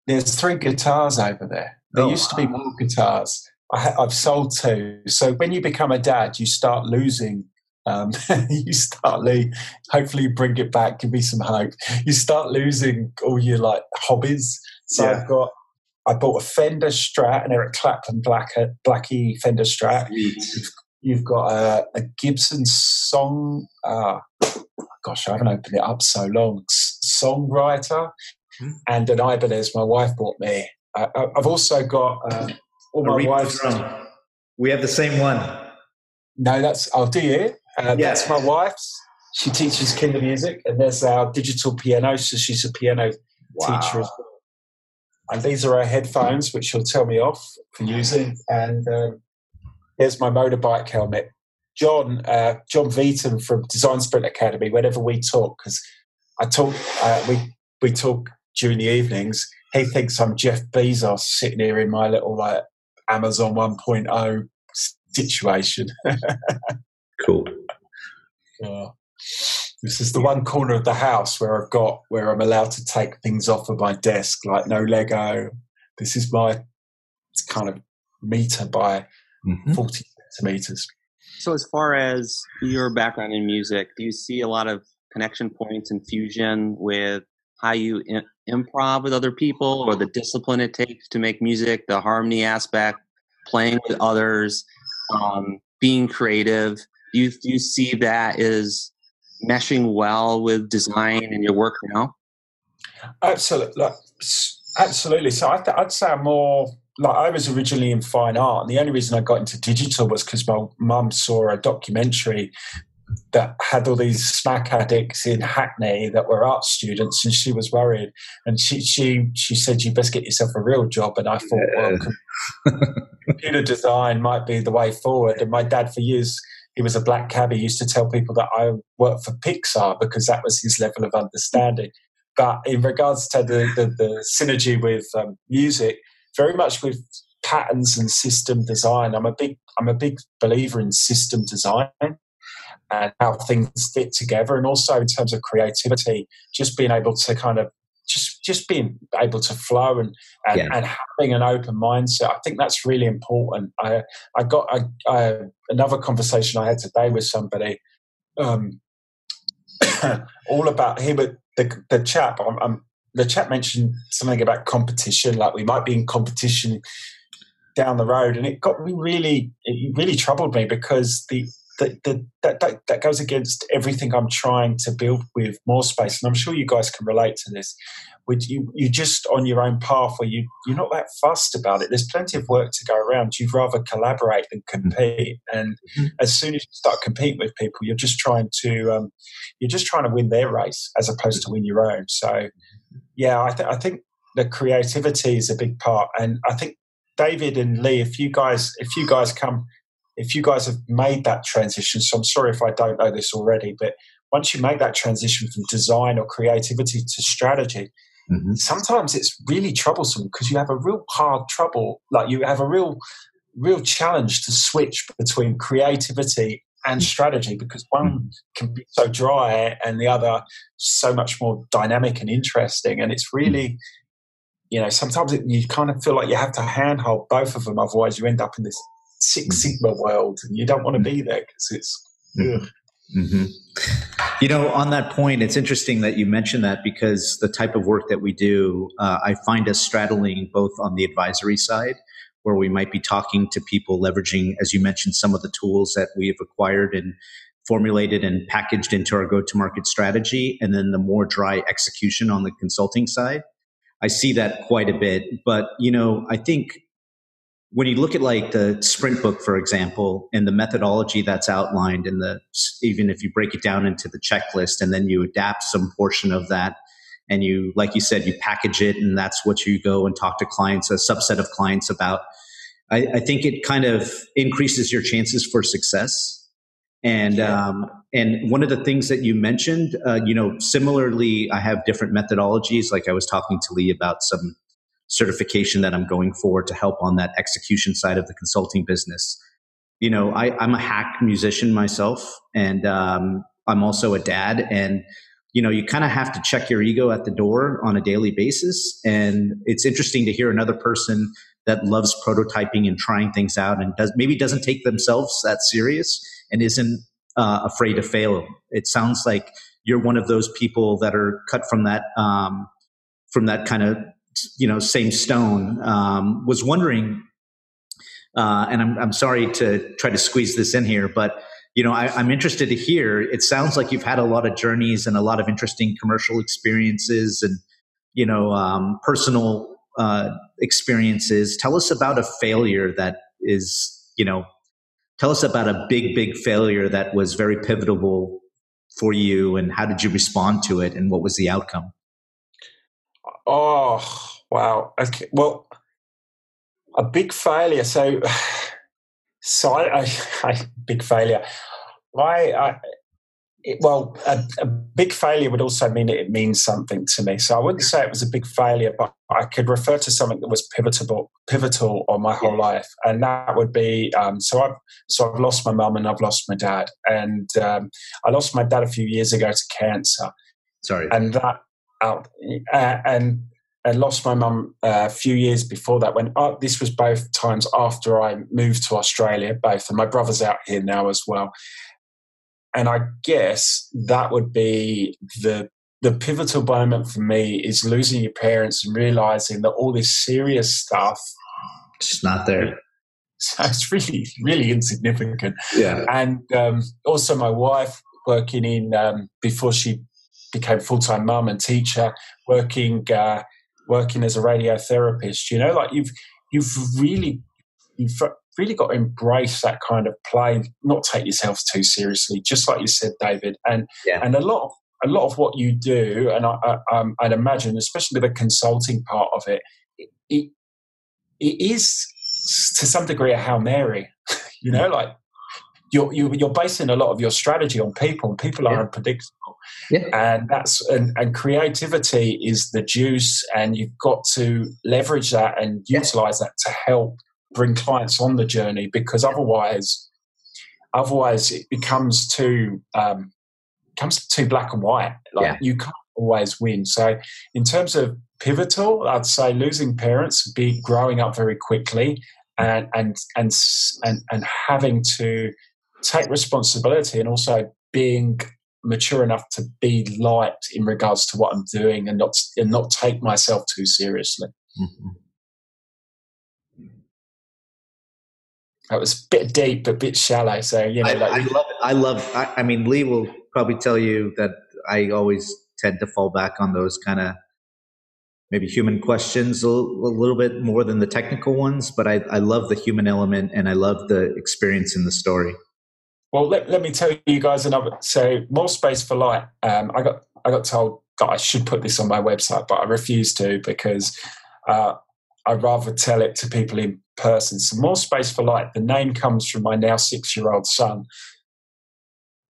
Speaker 3: there's three guitars over there. There
Speaker 4: Oh,
Speaker 3: used to be more guitars. I I've sold two. So when you become a dad, you start losing. Um, <laughs> you start lo- hopefully bring it back. Give me some hope. You start losing all your like hobbies. So
Speaker 4: Yeah.
Speaker 3: I've got. I bought a Fender Strat, an Eric Clapton Black Blackie Fender Strat. You've got a, a Gibson song. Uh, gosh, I haven't opened it up so long. S- songwriter
Speaker 4: Hmm.
Speaker 3: and an Ibanez my wife bought me. I- I've also got um, all my wife's.
Speaker 4: drum. We have the same one.
Speaker 3: No, that's oh, do you?
Speaker 4: Yeah.
Speaker 3: That's my wife's. She teaches kinder music, and there's our digital piano. So she's a piano teacher as well. And these are our headphones, which she'll tell me off for using. And um, here's my motorbike helmet. John, uh, John Vetan from Design Sprint Academy. Whenever we talk, because I talk, uh, we we talk during the evenings. He thinks I'm Jeff Bezos sitting here in my little like Amazon 1.0 situation. <laughs>
Speaker 4: Cool.
Speaker 3: Yeah. This is the one corner of the house where I've got where I'm allowed to take things off of my desk, like no Lego. This is my it's kind of meter by
Speaker 4: Mhm.
Speaker 3: 40 centimeters.
Speaker 2: So, as far as your background in music, do you see a lot of connection points and fusion with how you in- improv with other people or the discipline it takes to make music, the harmony aspect, playing with others, um, being creative? Do you, do you see that is meshing well with design and your work now?
Speaker 3: Absolutely, like, absolutely. So I th- I'd say I'm more like I was originally in fine art, and the only reason I got into digital was because my mum saw a documentary that had all these smack addicts in Hackney that were art students, and she was worried, and she she she said you best get yourself a real job, and I thought, well, <laughs> computer design might be the way forward. And my dad, for years, he was a black cabbie, used to tell people that I worked for Pixar because that was his level of understanding. But in regards to the, the, the synergy with um, music, very much with patterns and system design, I'm a big I'm a big believer in system design and how things fit together, and also in terms of creativity, just being able to kind of just just being able to flow and and,
Speaker 4: Yeah.
Speaker 3: and having an open mindset. I think that's really important. I I got I, I, another conversation I had today with somebody. Um, <coughs> all about he would the the chap. I'm, I'm, the chap mentioned something about competition, like we might be in competition down the road, and it got me really, it really troubled me because the. The, that, that, that goes against everything I'm trying to build with more space, and I'm sure you guys can relate to this. With you, you're just on your own path where you you're not that fussed about it. There's plenty of work to go around. You'd rather collaborate than compete, and
Speaker 4: Mhm.
Speaker 3: as soon as you start competing with people, you're just trying to um, you're just trying to win their race as opposed to win your own. So, yeah, I, th- I think the creativity is a big part, and I think David and Lee, if you guys if you guys come, if you guys have made that transition, so I'm sorry if I don't know this already, but once you make that transition from design or creativity to strategy,
Speaker 4: Mhm.
Speaker 3: sometimes it's really troublesome because you have a real hard trouble, like you have a real real challenge to switch between creativity and mm. strategy because mm. one can be so dry and the other so much more dynamic and interesting and it's really mm. you know sometimes it, you kind of feel like you have to handhold both of them otherwise you end up in this six sigma world and you don't want to be there because it's ugh.
Speaker 4: hmm You know, on that point, it's interesting that you mentioned that because the type of work that we do, uh, I find us straddling both on the advisory side, where we might be talking to people leveraging, as you mentioned, some of the tools that we have acquired and formulated and packaged into our go to market strategy, and then the more dry execution on the consulting side. I see that quite a bit. But, you know, I think when you look at like the sprint book for example and the methodology that's outlined and the even if you break it down into the checklist and then you adapt some portion of that and you like you said you package it and that's what you go and talk to clients a subset of clients about i, I think it kind of increases your chances for success and
Speaker 3: Yeah.
Speaker 4: um, and one of the things that you mentioned uh, you know similarly i have different methodologies like i was talking to lee about some certification that I'm going for to help on that execution side of the consulting business. You know, I, I'm a hack musician myself, and um, I'm also a dad. And you know, you kind of have to check your ego at the door on a daily basis. And it's interesting to hear another person that loves prototyping and trying things out and does maybe doesn't take themselves that serious and isn't uh, afraid to fail. It sounds like you're one of those people that are cut from that um, from that kind of you know same stone. Um, was wondering, uh, and I'm I'm sorry to try to squeeze this in here, but you know, I, am interested to hear. It sounds like you've had a lot of journeys and a lot of interesting commercial experiences and, you know, um, personal uh, experiences. Tell us about a failure that is, you know, tell us about a big, big failure that was very pivotal for you and how did you respond to it and what was the outcome?
Speaker 3: Oh, wow. Okay. Well, a big failure. So, so I, I, I big failure. I, I it, well, a, a, big failure would also mean it means something to me. So I wouldn't say it was a big failure, but I could refer to something that was pivotal, pivotal on my whole life, and that would be. Um, so I've so I've lost my mum and I've lost my dad, and um, I lost my dad a few years ago to cancer.
Speaker 4: Sorry,
Speaker 3: and that out uh, and I lost my mum uh, a few years before that. When uh, this was both times after I moved to Australia, both, and my brother's out here now as well. And I guess that would be the the pivotal moment for me is losing your parents and realizing that all this serious stuff
Speaker 4: just not there.
Speaker 3: So <laughs> it's really, really insignificant.
Speaker 4: Yeah.
Speaker 3: And um, also, my wife working in um, before she became full time mum and teacher, working uh, working as a radiotherapist. You know, like you've you've really you've really got to embrace that kind of play, not take yourself too seriously, just like you said, David. And yeah. and a lot of a lot of what you do, and I, I, um, I'd imagine, especially the consulting part of it, it, it, it is to some degree a hail mary. <laughs> you know, like you're, you're basing a lot of your strategy on people, and people are yeah. unpredictable. Yeah. And that's and, and creativity is the juice, and you've got to leverage that and utilize yeah. that to help bring clients on the journey because otherwise otherwise it becomes too um, becomes too black and white like you can't always win so in terms of pivotal i'd say losing parents be growing up very quickly and and and and, and having to take responsibility and also being mature enough to be light in regards to what i'm doing and not and not take myself too seriously mm-hmm. That was a bit deep, but a bit shallow. So you know, I,
Speaker 4: like, I love it. I love. I, I, mean, Lee will probably tell you that I always tend to fall back on those kind of maybe human questions a, a, little bit more than the technical ones. But I, I love the human element, and I love the experience in the story.
Speaker 3: Well, let, let me tell you guys another. So, more space for light. Um, I got I got told that I should put this on my website, but I refused to because uh, I'd rather tell it to people in person. So more space for light. The name comes from my now six-year-old son.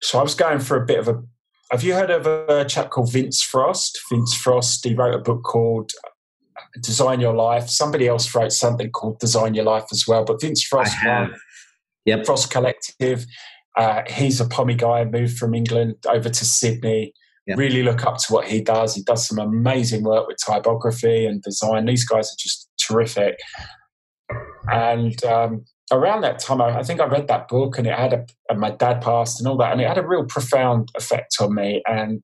Speaker 3: So I was going for a bit of a. Have you heard of a chap called Vince Frost? Vince Frost. He wrote a book called Design Your Life. Somebody else wrote something called Design Your Life as well. But Vince Frost. Frost Collective. Uh, he's a pommy guy. Moved from England over to Sydney. Yep. Really look up to what he does. He does some amazing work with typography and design. These guys are just terrific. And um, around that time, I, I, think I read that book, and it had a, and my dad passed and all that, and it had a real profound effect on me. And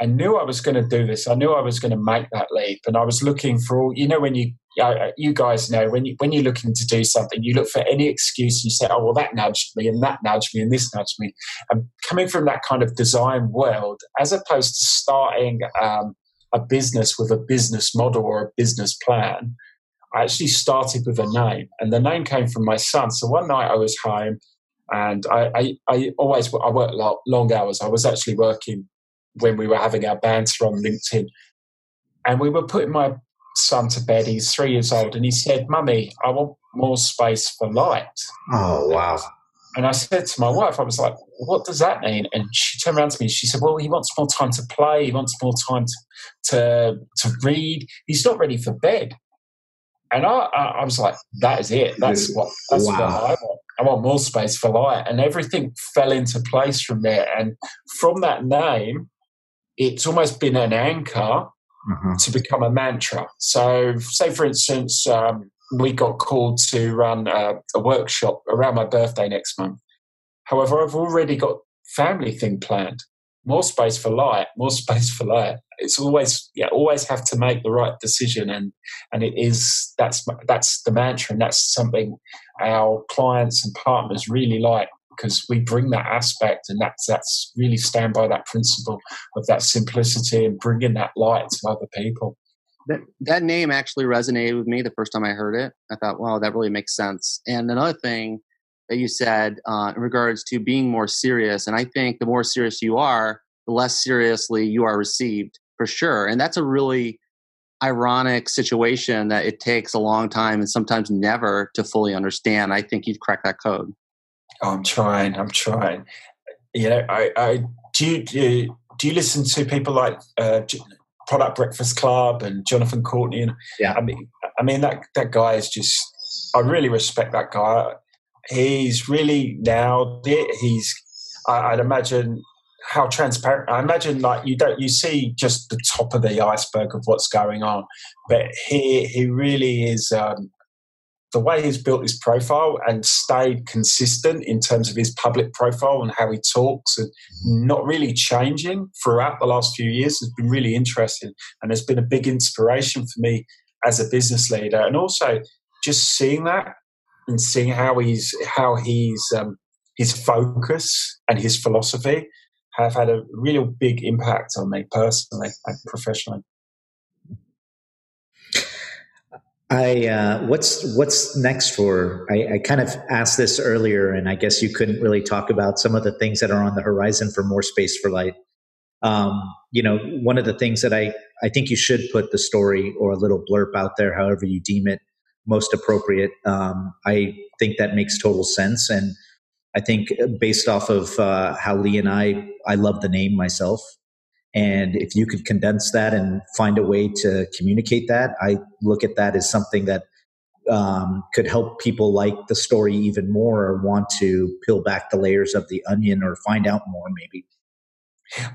Speaker 3: I knew I was going to do this. I knew I was going to make that leap, and I was looking for all. You know, when you you guys know when you when you're looking to do something, you look for any excuse. You say, "Oh, well, that nudged me, and that nudged me, and this nudged me." And coming from that kind of design world, as opposed to starting um, a business with a business model or a business plan, I actually started with a name, and the name came from my son. So one night I was home, and I, I, I always I work long hours. I was actually working when we were having our banter on LinkedIn, and we were putting my son to bed. He's three years old, and he said, "Mummy, I want more space for light."
Speaker 4: Oh wow!
Speaker 3: And I said to my wife, I was like, "What does that mean?" And she turned around to me. and She said, "Well, he wants more time to play. He wants more time to to, to read. He's not ready for bed." And I, I, was like, that is it. That's what that's wow. what I want. I want more space for light. And everything fell into place from there. And from that name, it's almost been an anchor uh-huh. to become a mantra. So, say for instance, um, we got called to run a, a, workshop around my birthday next month. However, I've already got family thing planned. More space for light, more <laughs> space for light. It's always yeah, always have to make the right decision, and and it is that's that's the mantra, and that's something our clients and partners really like because we bring that aspect and that's that's really stand by that principle of that simplicity and bringing that light to other people.
Speaker 2: That, that name actually resonated with me the first time i heard it. I thought wow that really makes sense. And another thing that you said uh, in regards to being more serious and i think the more serious you are the less seriously you are received for sure. And that's a really ironic situation that it takes a long time and sometimes never to fully understand. I think you've cracked that code
Speaker 3: Oh, I'm trying. I'm trying. You know, I, I do. You, do you, do you listen to people like uh, Product Breakfast Club and Jonathan Courtney? And,
Speaker 4: yeah.
Speaker 3: I mean, I mean that that guy is just. I really respect that guy. He's really nailed it. He's. I, I'd imagine how transparent. I imagine like you don't you see just the top of the iceberg of what's going on, but he he really is um, the way he's built his profile and stayed consistent in terms of his public profile and how he talks and not really changing throughout the last few years has been really interesting and has been a big inspiration for me as a business leader. And also just seeing that and seeing how he's how he's um, his focus and his philosophy have had a real big impact on me personally and professionally
Speaker 4: I uh, what's what's next for? I, I, kind of asked this earlier, and I guess you couldn't really talk about some of the things that are on the horizon for more space for light. Um, you know, one of the things that I I think you should put the story or a little blurb out there, however you deem it most appropriate. Um, I think that makes total sense, and I think based off of uh, how Lee and I I love the name myself. And if you could condense that and find a way to communicate that, I look at that as something that um, could help people like the story even more or want to peel back the layers of the onion or find out more, maybe.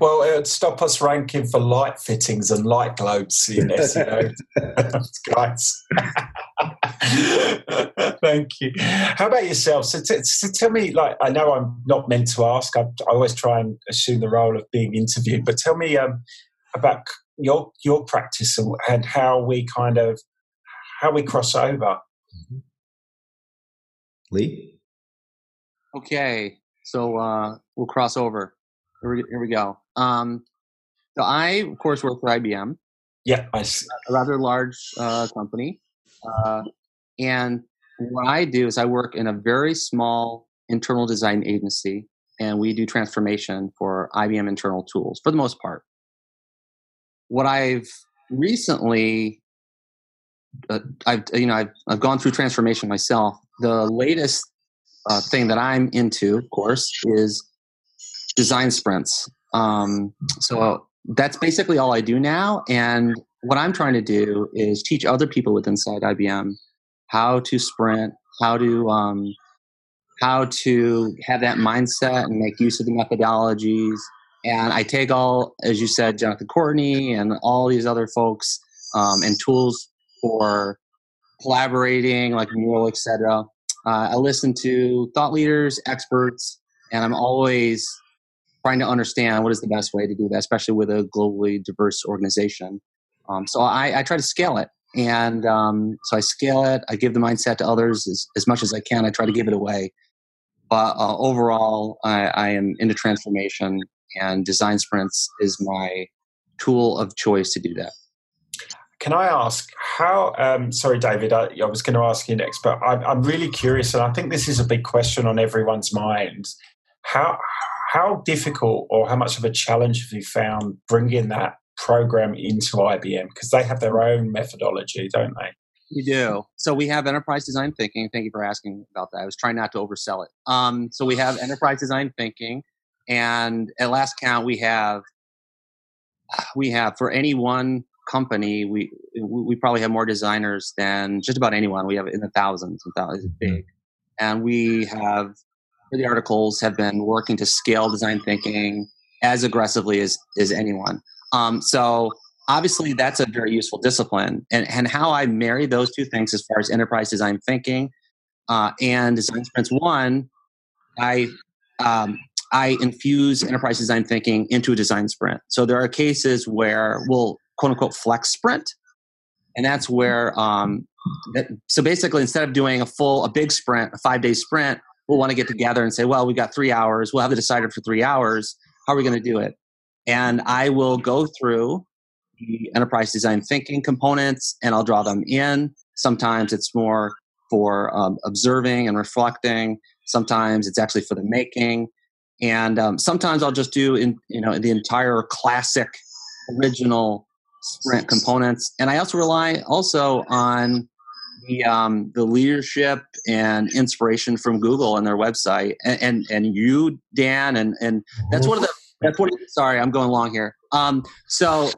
Speaker 3: Well, it would stop us ranking for light fittings and light globes in SEO. <laughs> Guys. <laughs> Thank you. How about yourself? So, t- so, tell me, like, I know I'm not meant to ask. I, I, always try and assume the role of being interviewed, but tell me um, about your your practice and, and, how we kind of how we cross over. Mm-hmm.
Speaker 4: Lee.
Speaker 2: Okay, so uh, we'll cross over. Here we, here we go. Um, so I, of course, work for IBM.
Speaker 3: Yeah,
Speaker 2: a rather large uh, company. Uh, and what I do is I work in a very small internal design agency, and we do transformation for IBM internal tools for the most part. What I've recently, uh, I've you know I've I've gone through transformation myself. The latest uh, thing that I'm into, of course, is design sprints. Um, so that's basically all I do now. And what I'm trying to do is teach other people with inside IBM how to sprint, how to um, how to have that mindset and make use of the methodologies. And I take all, as you said, Jonathan Courtney and all these other folks um, and tools for collaborating, like Mural, etc. Uh, I listen to thought leaders, experts, and I'm always trying to understand what is the best way to do that, especially with a globally diverse organization. Um, so I, I, try to scale it. And um, so I scale it. I give the mindset to others as, as, much as I can. I try to give it away. But uh, overall, I, I, am into transformation, and design sprints is my tool of choice to do that.
Speaker 3: Can I ask how? Um, sorry, David, I, I, was going to ask you next, but I, I'm really curious, and I think this is a big question on everyone's mind. How how difficult or how much of a challenge have you found bringing that program into IBM? Because they have their own methodology, don't they?
Speaker 2: We do. So we have enterprise design thinking. Thank you for asking about that. I was trying not to oversell it. Um, so we have enterprise design thinking, and at last count, we have we have for any one company, we we probably have more designers than just about anyone. We have in the thousands and thousands, big, mm-hmm. and we have for the articles have been working to scale design thinking as aggressively as, as anyone. Um, so obviously that's a very useful discipline. And, and how i marry those two things as far as enterprise design thinking uh, and design sprints. One i um, i infuse enterprise design thinking into a design sprint. So there are cases where we'll quote unquote flex sprint. And that's where um, that, so basically instead of doing a full a big sprint a five day sprint we'll want to get together and say well we've got three hours we'll have the decider for three hours how are we going to do it and i will go through the enterprise design thinking components and I'll draw them in. Sometimes it's more for um, observing and reflecting. Sometimes it's actually for the making. And um, sometimes I'll just do in you know the entire classic original sprint components. And I also rely also on the um, the leadership and inspiration from Google and their website, and and, and you, Dan, and and that's one of the that's. Sorry, I'm going long here. Um, so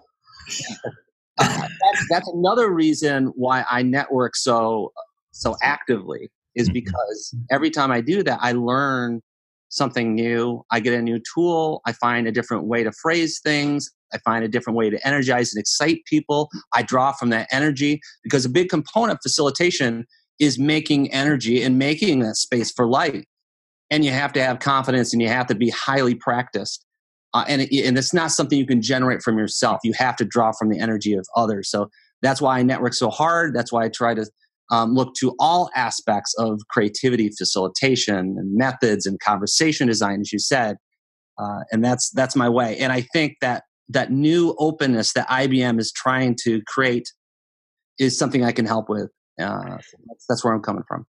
Speaker 2: that's, that's another reason why I network so so actively is because every time I do that, I learn something new. I get a new tool. I find a different way to phrase things. I find a different way to energize and excite people. I draw from that energy because a big component of facilitation is making energy and making that space for light. And you have to have confidence and you have to be highly practiced uh, and it, and it's not something you can generate from yourself. You have to draw from the energy of others. So that's why I network so hard. That's why I try to um, look to all aspects of creativity, facilitation, and methods, and conversation design, as you said. Uh, and that's that's my way. And I think that that new openness that IBM is trying to create is something I can help with. Uh, that's, that's where I'm coming from.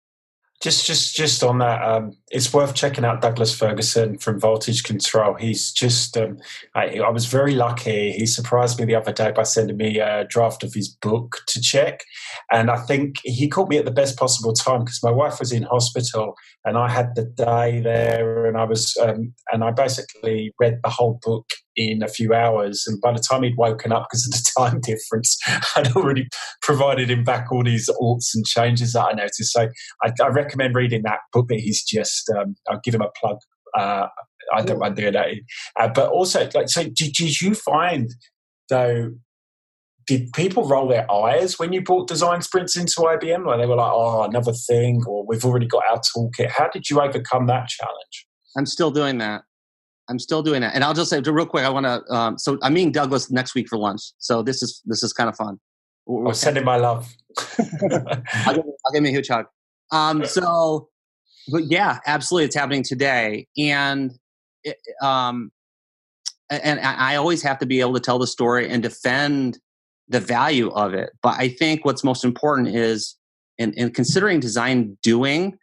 Speaker 3: Just, just, just on that, um, it's worth checking out Douglas Ferguson from Voltage Control. He's just, um, I, I, was very lucky. He surprised me the other day by sending me a draft of his book to check, and I think he caught me at the best possible time because my wife was in hospital and I had the day there, and I was, um, and I basically read the whole book in a few hours. And by the time he'd woken up because of the <laughs> time difference, I'd already provided him back all these alts and changes that I noticed. So I, I recommend reading that book. But he's just, um, I'll give him a plug. Uh, I don't mind doing that. Uh, but also, like, so did, did you find though? Did people roll their eyes when you brought design sprints into IBM? Like they were like, "Oh, another thing," or "We've already got our toolkit." How did you overcome that challenge?
Speaker 2: I'm still doing that. I'm still doing that. And I'll just say real quick, I want to. Um, so I'm meeting Douglas next week for lunch. So this is this is kind of fun.
Speaker 3: We're, oh, sending my love. <laughs>
Speaker 2: I'll, give, I'll give me a huge hug. Um, so, but yeah, absolutely, it's happening today, and it, um, and I always have to be able to tell the story and defend the value of it. But I think what's most important is in, in considering design doing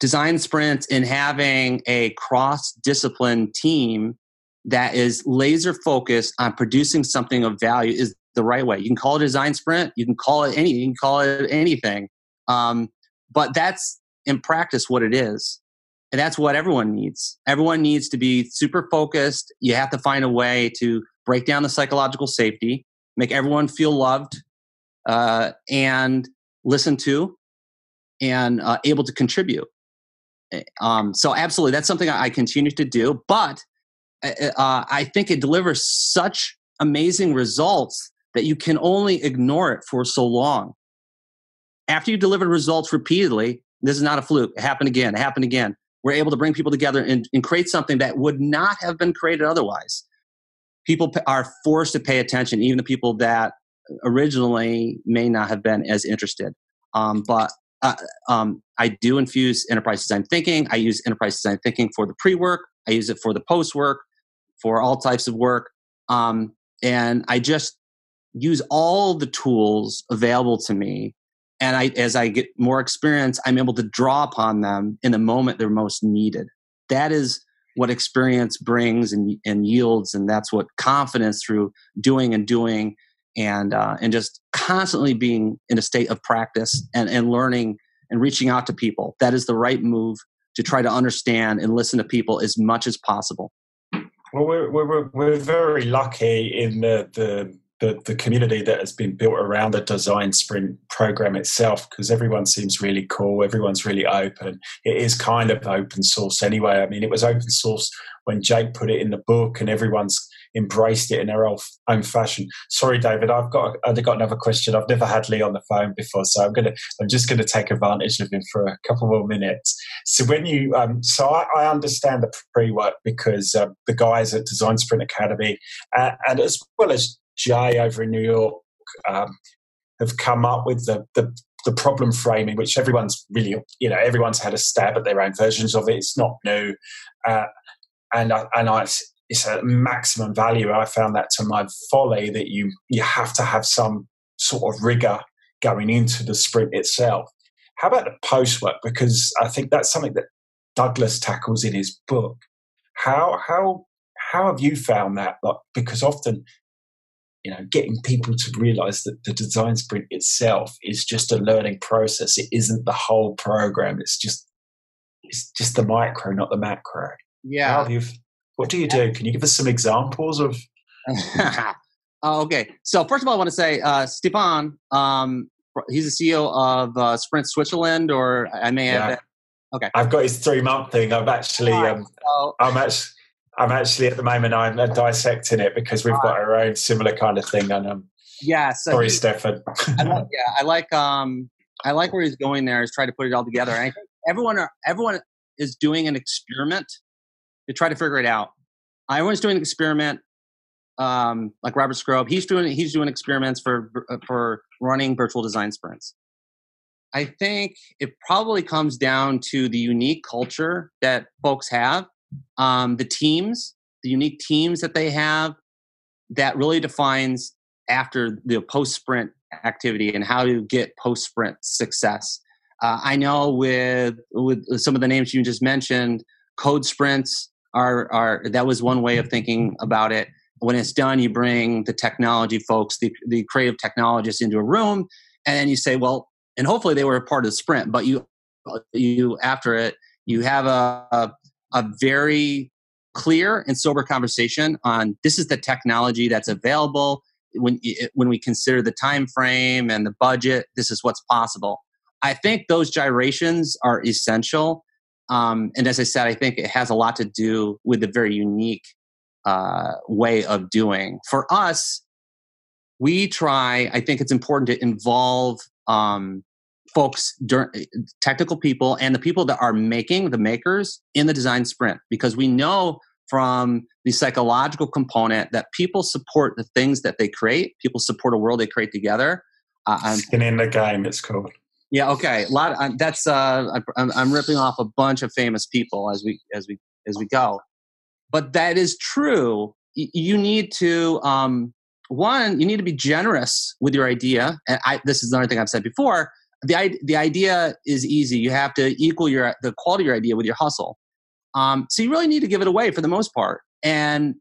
Speaker 2: design sprints and having a cross discipline team that is laser focused on producing something of value is the right way. You can call it a design sprint, you can call it any, you can call it anything, um, but that's in practice what it is, and that's what everyone needs. Everyone needs to be super focused. You have to find a way to break down the psychological safety, make everyone feel loved, uh, and listen to, and uh, able to contribute. Eh, um, so absolutely, that's something I continue to do. But eh, eh, uh, I think it delivers such amazing results that you can only ignore it for so long. After you deliver results repeatedly, this is not a fluke. It happened again. It happened again. We're able to bring people together and, and create something that would not have been created otherwise. People are forced to pay attention, even the people that originally may not have been as interested. Um, but uh, um, I do infuse enterprise design thinking. I use enterprise design thinking for the pre work, I use it for the post work, for all types of work. Um, and I just use all the tools available to me. And I, as I get more experience, I'm able to draw upon them in the moment they're most needed. That is what experience brings and, and yields. And that's what confidence through doing and doing and uh, and just constantly being in a state of practice and, and learning and reaching out to people. That is the right move to try to understand and listen to people as much as possible.
Speaker 3: Well, we're, we're, we're very lucky in the, the the, the community that has been built around the design sprint program itself because everyone seems really cool everyone's really open it is kind of open source anyway i mean it was open source when jake put it in the book and everyone's embraced it in their own fashion. Sorry david i've got i've got another question. I've never had lee on the phone before so i'm gonna i'm just gonna take advantage of him for a couple more minutes. So when you um, so I, I, understand the pre-work because uh, the guys at design sprint academy uh, and as well as Jay over in New York um, have come up with the, the, the problem framing, which everyone's really you know everyone's had a stab at their own versions of it. It's not new, uh, and I, and I, it's a maximum value. I found that to my folly that you you have to have some sort of rigor going into the sprint itself. How about the post work? Because I think that's something that Douglas tackles in his book. How how how have you found that? Like, because often you know getting people to realize that the design sprint itself is just a learning process it isn't the whole program it's just it's just the micro not the macro
Speaker 2: yeah
Speaker 3: what do you do can you give us some examples of <laughs>
Speaker 2: oh, okay so first of all i want to say uh, stefan um, he's the ceo of uh, sprint switzerland or i may have okay
Speaker 3: i've got his three month thing i've actually um, so, i'm actually I'm actually at the moment I'm dissecting it because we've got our own similar kind of thing. And um,
Speaker 2: yeah, so
Speaker 3: sorry, he, Stefan.
Speaker 2: I like, <laughs> yeah, I like um, I like where he's going there. Is try to put it all together. And I think everyone are, everyone is doing an experiment to try to figure it out. I was doing an experiment. Um, like Robert Skrob, he's doing he's doing experiments for for running virtual design sprints. I think it probably comes down to the unique culture that folks have um, the teams, the unique teams that they have, that really defines after the post sprint activity and how to get post sprint success. Uh, I know with with some of the names you just mentioned, code sprints are are that was one way of thinking about it. When it's done, you bring the technology folks, the the creative technologists into a room, and then you say, well, and hopefully they were a part of the sprint, but you you after it you have a, a a very clear and sober conversation on this is the technology that's available when when we consider the time frame and the budget this is what's possible i think those gyrations are essential um, and as i said i think it has a lot to do with the very unique uh, way of doing for us we try i think it's important to involve um, folks, technical people, and the people that are making the makers in the design sprint because we know from the psychological component that people support the things that they create. People support a world they create together.
Speaker 3: Uh, Skin in the game, it's called.
Speaker 2: Yeah. Okay. A lot. Of, uh, that's. Uh, I'm, I'm ripping off a bunch of famous people as we as we as we go, but that is true. You need to. Um, one, you need to be generous with your idea. And I, this is another thing I've said before the the idea is easy. You have to equal your the quality of your idea with your hustle. Um, so you really need to give it away for the most part, and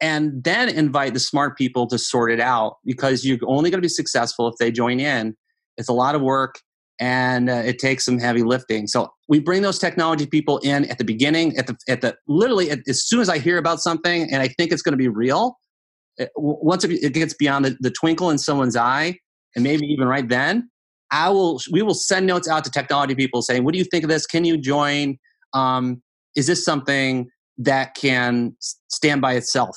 Speaker 2: and then invite the smart people to sort it out because you're only going to be successful if they join in. It's a lot of work and uh, it takes some heavy lifting. So we bring those technology people in at the beginning, at the at the literally at, as soon as I hear about something and I think it's going to be real. It, once it gets beyond the, the twinkle in someone's eye, and maybe even right then, I will we will send notes out to technology people saying, "What do you think of this? Can you join? Um, is this something that can stand by itself?"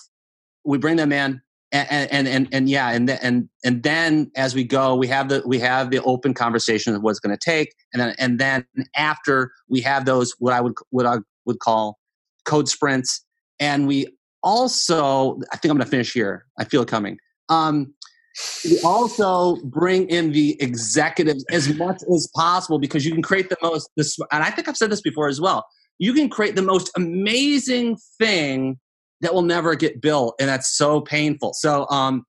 Speaker 2: We bring them in, and and and, and yeah, and and and then as we go, we have the we have the open conversation of what's going to take, and then and then after we have those what I would what I would call code sprints, and we also I think I'm going to finish here. I feel it coming. Um, we also bring in the executives as much as possible because you can create the most this and i think i've said this before as well you can create the most amazing thing that will never get built and that's so painful so um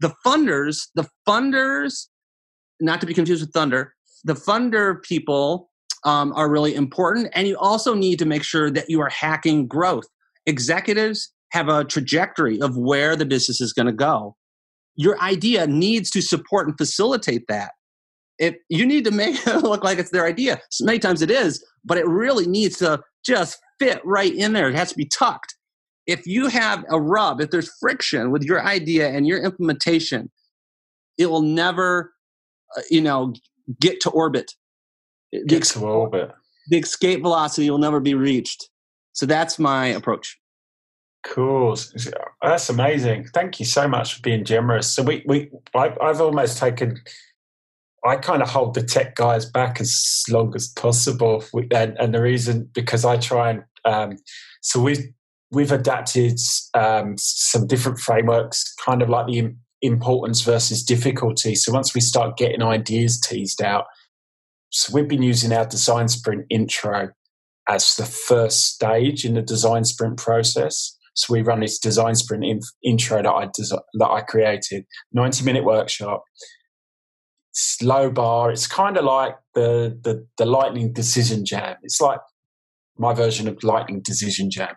Speaker 2: the funders the funders not to be confused with thunder the funder people um, are really important and you also need to make sure that you are hacking growth executives have a trajectory of where the business is going to go your idea needs to support and facilitate that. If you need to make <laughs> it look like it's their idea, so many times it is, but it really needs to just fit right in there. It has to be tucked. If you have a rub, if there's friction with your idea and your implementation, it will never, uh, you know, get to orbit.
Speaker 3: Get to orbit.
Speaker 2: The escape velocity will never be reached. So that's my approach.
Speaker 3: Cool. That's amazing. Thank you so much for being generous. So we, we, I, I've almost taken I kind of hold the tech guys back as long as possible, and, and the reason because I try and um, so we've we've adapted um, some different frameworks, kind of like the importance versus difficulty. So once we start getting ideas teased out, so we've been using our design sprint intro as the first stage in the design sprint process. So we run this design sprint in, intro that I desi- that I created, ninety minute workshop slow bar. It's kind of like the, the, the lightning decision jam. It's like my version of lightning decision jam.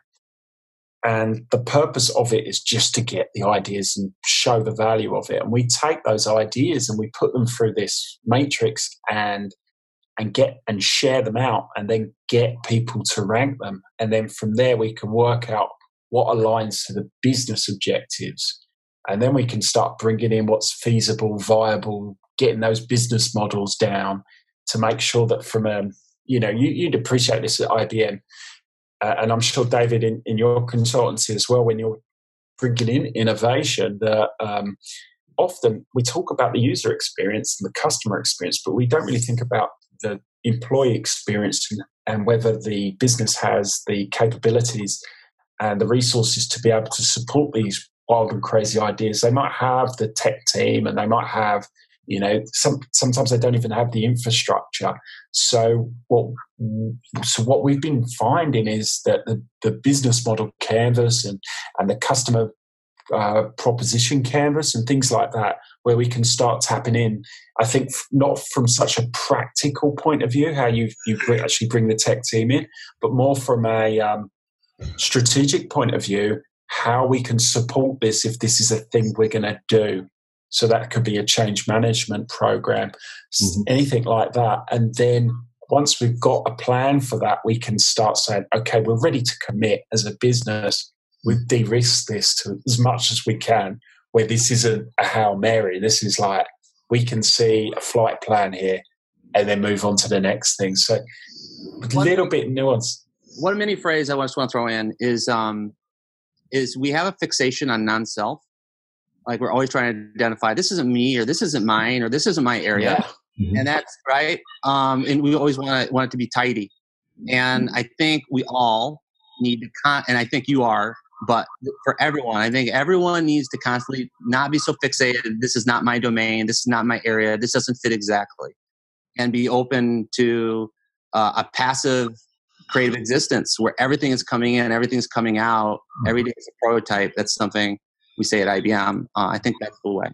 Speaker 3: And the purpose of it is just to get the ideas and show the value of it. And we take those ideas and we put them through this matrix and and get and share them out and then get people to rank them. And then from there we can work out what aligns to the business objectives. And then we can start bringing in what's feasible, viable, getting those business models down to make sure that from a you know you, you'd appreciate this at IBM, uh, and I'm sure David in, in your consultancy as well when you're bringing in innovation that um, often we talk about the user experience and the customer experience, but we don't really think about the employee experience and whether the business has the capabilities and the resources to be able to support these wild and crazy ideas. They might have the tech team and they might have you know, some, sometimes they don't even have the infrastructure. So what so what we've been finding is that the, the business model canvas and and the customer uh, proposition canvas and things like that, where we can start tapping in. I think not from such a practical point of view, how you you actually bring the tech team in, but more from a um, strategic point of view, how we can support this if this is a thing we're going to do. So that could be a change management program, mm-hmm. anything like that. And then once we've got a plan for that, we can start saying, okay, we're ready to commit as a business. We've de risked this to as much as we can, where this isn't a Hail Mary. This is like, we can see a flight plan here and then move on to the next thing. So a little bit nuanced.
Speaker 2: One mini phrase I just want to throw in is um, is we have a fixation on non-self like we're always trying to identify this isn't me or this isn't mine or this isn't my area yeah. mm-hmm. and that's right um, and we always want to want it to be tidy and i think we all need to con and i think you are but for everyone i think everyone needs to constantly not be so fixated this is not my domain this is not my area this doesn't fit exactly and be open to uh, a passive creative existence where everything is coming in everything's coming out mm-hmm. every day is a prototype that's something we see at IBM. Uh, I think that's the way.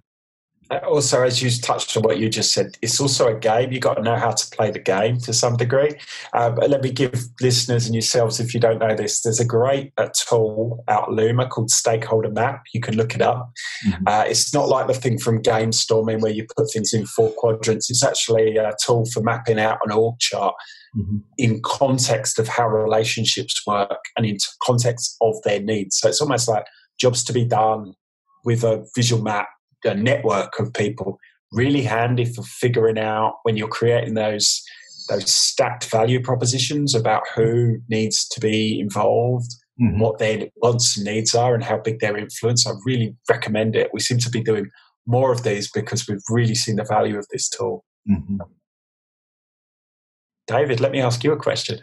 Speaker 3: Uh, also, as you touched on what you just said, it's also a game. You've got to know how to play the game to some degree. Uh, but let me give listeners and yourselves, if you don't know this, there's a great uh, tool out Luma called Stakeholder Map. You can look it up. Mm-hmm. Uh, it's not like the thing from Game Storming where you put things in four quadrants. It's actually a tool for mapping out an org chart mm-hmm. in context of how relationships work and in context of their needs. So it's almost like jobs to be done with a visual map, a network of people. Really handy for figuring out when you're creating those those stacked value propositions about who needs to be involved, mm-hmm. what their wants and needs are, and how big their influence. I really recommend it. We seem to be doing more of these because we've really seen the value of this tool. Mm-hmm. David, let me ask you a question.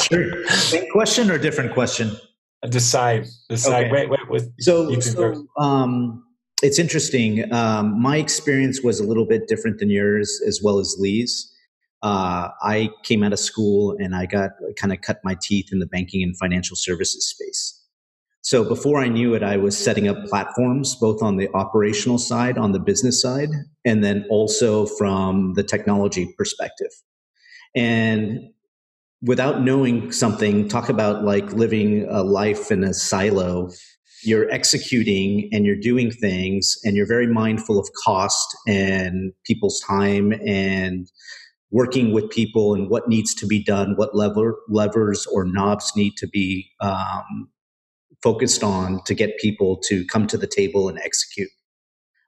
Speaker 4: sure. Same question or different question?
Speaker 3: The same. The same. Okay. Wait, wait, wait.
Speaker 4: So, so um, it's interesting. Um, my experience was a little bit different than yours, as well as Lee's. Uh, I came out of school and I got kind of cut my teeth in the banking and financial services space. So before I knew it, I was setting up platforms both on the operational side, on the business side, and then also from the technology perspective. And without knowing something, talk about like living a life in a silo. You're executing and you're doing things and you're very mindful of cost and people's time and working with people and what needs to be done, what lever, levers or knobs need to be um, focused on to get people to come to the table and execute.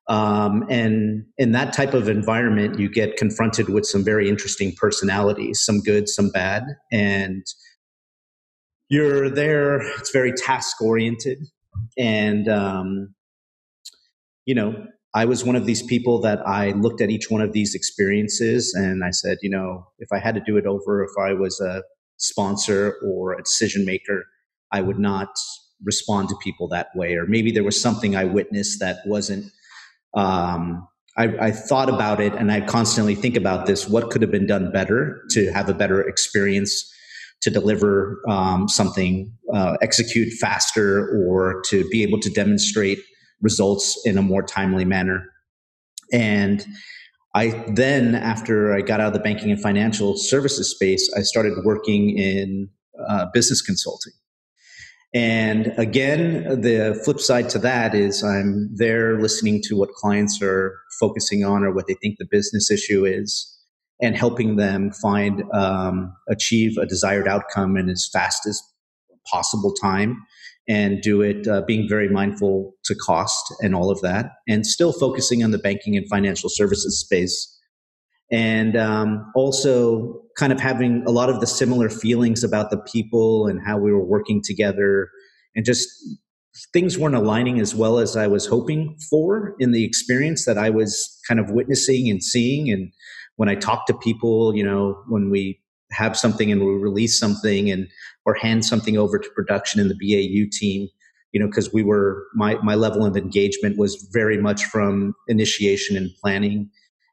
Speaker 4: Um, and in that type of environment, you get confronted with some very interesting personalities, some good, some bad. And you're there, it's very task oriented. And, um, you know, I was one of these people that I looked at each one of these experiences and I said, you know, if I had to do it over, if I was a sponsor or a decision maker, I would not respond to people that way. Or maybe there was something I witnessed that wasn't. Um, I, I, thought about it and I constantly think about this. What could have been done better to have a better experience, to deliver um, something, uh, execute faster, or to be able to demonstrate results in a more timely manner. And I then, after I got out of the banking and financial services space, I started working in uh, business consulting. And again, the flip side to that is I'm there listening to what clients are focusing on or what they think the business issue is and helping them find, um, achieve a desired outcome in as fast as possible time and do it uh, being very mindful to cost and all of that, and still focusing on the banking and financial services space. And um, also kind of having a lot of the similar feelings about the people and how we were working together, and just things weren't aligning as well as I was hoping for in the experience that I was kind of witnessing and seeing. And when I talk to people, you know, when we have something and we release something and or hand something over to production in the BAU team, you know, because we were my my level of engagement was very much from initiation and planning,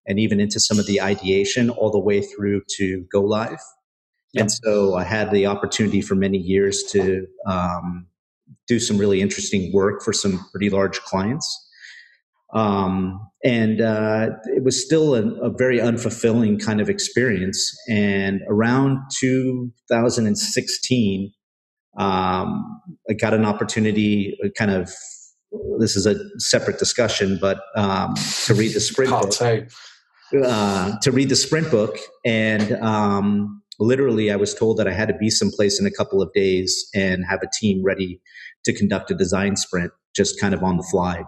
Speaker 4: and even into some of the ideation all the way through to go live. Yep. And so I had the opportunity for many years to um, do some really interesting work for some pretty large clients. Um, and uh, it was still a, a, very unfulfilling kind of experience. And around 2016, um, I got an opportunity, uh, kind of. This is a separate discussion, but um, to read the sprint book. Uh, to read the sprint book, and um, literally, I was told that I had to be someplace in a couple of days and have a team ready to conduct a design sprint, just kind of on the fly.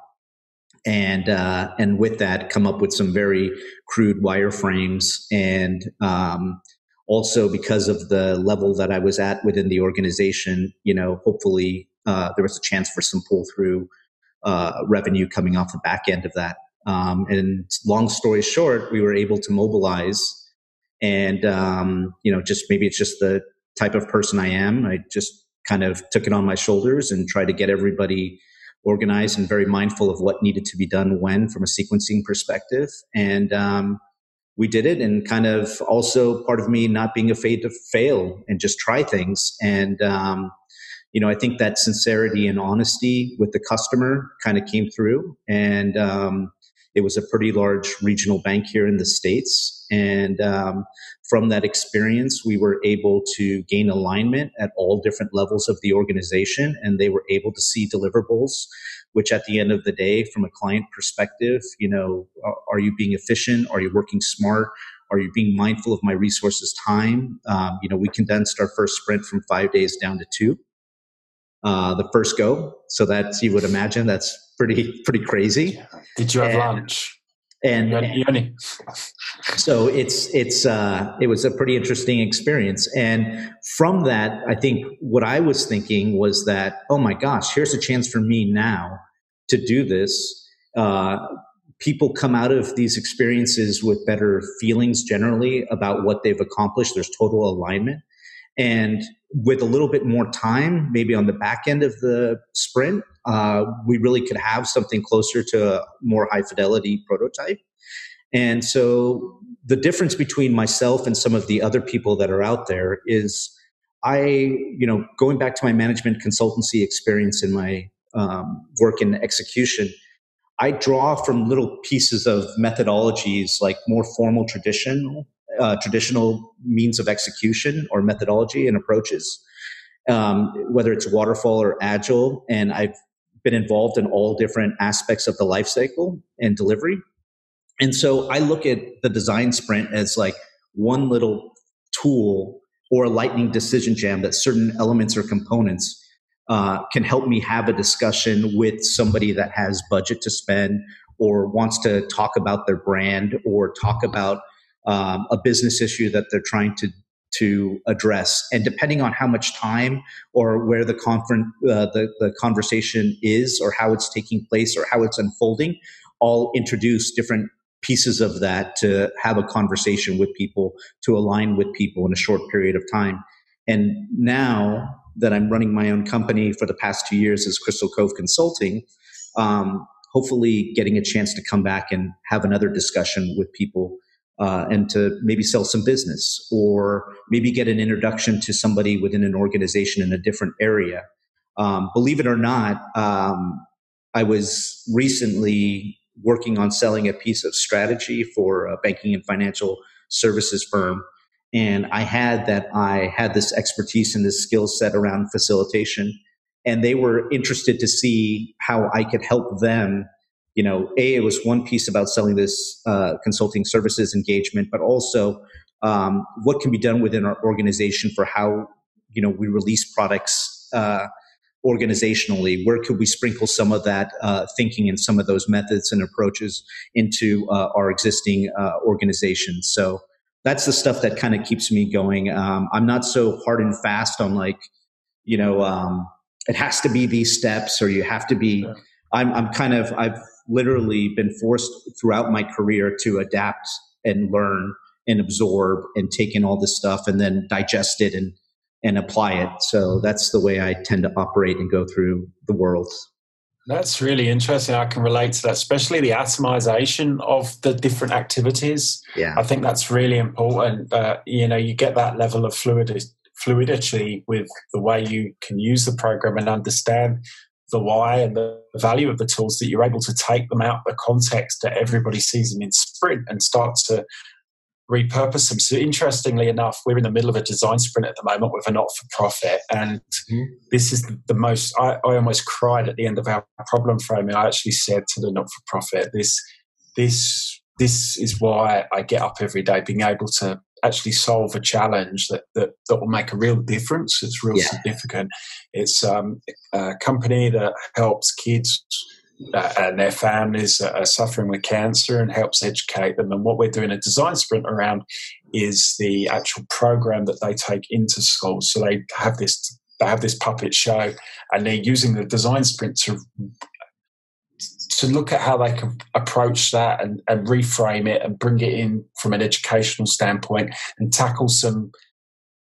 Speaker 4: And uh, and with that come up with some very crude wireframes. And um, also because of the level that I was at within the organization, you know, hopefully uh, there was a chance for some pull through uh, revenue coming off the back end of that. Um, and long story short, we were able to mobilize, and um, you know, just maybe it's just the type of person I am. I just kind of took it on my shoulders and tried to get everybody organized and very mindful of what needed to be done when from a sequencing perspective. And um, we did it and kind of also part of me not being afraid to fail and just try things. And, um, you know, I think that sincerity and honesty with the customer kind of came through. And um, it was a pretty large regional bank here in the States. And um, from that experience, we were able to gain alignment at all different levels of the organization, and they were able to see deliverables. Which, at the end of the day, from a client perspective, you know, are, you being efficient? Are you working smart? Are you being mindful of my resources time? Um, you know, we condensed our first sprint from five days down to two. Uh, the first go, so that's you would imagine that's pretty pretty crazy.
Speaker 3: Did you have and, lunch?
Speaker 4: And, and <laughs> so it's it's uh, it was a pretty interesting experience. And from that, I think what I was thinking was that oh my gosh, here's a chance for me now to do this. Uh, people come out of these experiences with better feelings generally about what they've accomplished. There's total alignment. And with a little bit more time, maybe on the back end of the sprint, uh, we really could have something closer to a more high fidelity prototype. And so the difference between myself and some of the other people that are out there is I, you know, going back to my management consultancy experience in my um, work in execution, I draw from little pieces of methodologies like more formal traditional uh, traditional means of execution or methodology and approaches, um, whether it's waterfall or agile. And I've been involved in all different aspects of the life cycle and delivery. And so I look at the design sprint as like one little tool or a lightning decision jam that certain elements or components uh, can help me have a discussion with somebody that has budget to spend or wants to talk about their brand or talk about um, a business issue that they're trying to to address. And depending on how much time or where the, confer- uh, the, the conversation is or how it's taking place or how it's unfolding, I'll introduce different pieces of that to have a conversation with people, to align with people in a short period of time. And now that I'm running my own company for the past two years as Crystal Cove Consulting, um, hopefully getting a chance to come back and have another discussion with people uh, and to maybe sell some business or maybe get an introduction to somebody within an organization in a different area. Um, believe it or not, um, I was recently working on selling a piece of strategy for a banking and financial services firm. And I had that I had this expertise and this skill set around facilitation. And they were interested to see how I could help them you know, a it was one piece about selling this uh, consulting services engagement, but also um, what can be done within our organization for how you know we release products uh, organizationally. Where could we sprinkle some of that uh, thinking and some of those methods and approaches into uh, our existing uh, organizations? So that's the stuff that kind of keeps me going. Um, I'm not so hard and fast on like, you know, um, it has to be these steps or you have to be. I'm, I'm kind of I've literally been forced throughout my career to adapt and learn and absorb and take in all this stuff and then digest it and and apply it. So that's the way I tend to operate and go through the world.
Speaker 3: That's really interesting. I can relate to that, especially the atomization of the different activities.
Speaker 4: Yeah,
Speaker 3: I think that's really important. Uh, you know, you get that level of fluidity, fluidity with the way you can use the program and understand the why and the value of the tools that you're able to take them out of the context that everybody sees them in sprint and start to repurpose them. So interestingly enough, we're in the middle of a design sprint at the moment with a not-for-profit, and mm-hmm. this is the most. I, I, almost cried at the end of our problem framing. I actually said to the not-for-profit, "This, this, this is why I get up every day, being able to actually solve a challenge that, that, that will make a real difference. It's real yeah. significant. It's um, a company that helps kids uh, and their families that are suffering with cancer and helps educate them. And what we're doing a design sprint around is the actual program that they take into schools. So they have this they have this puppet show and they're using the design sprint to to look at how they can approach that and, and reframe it and bring it in from an educational standpoint and tackle some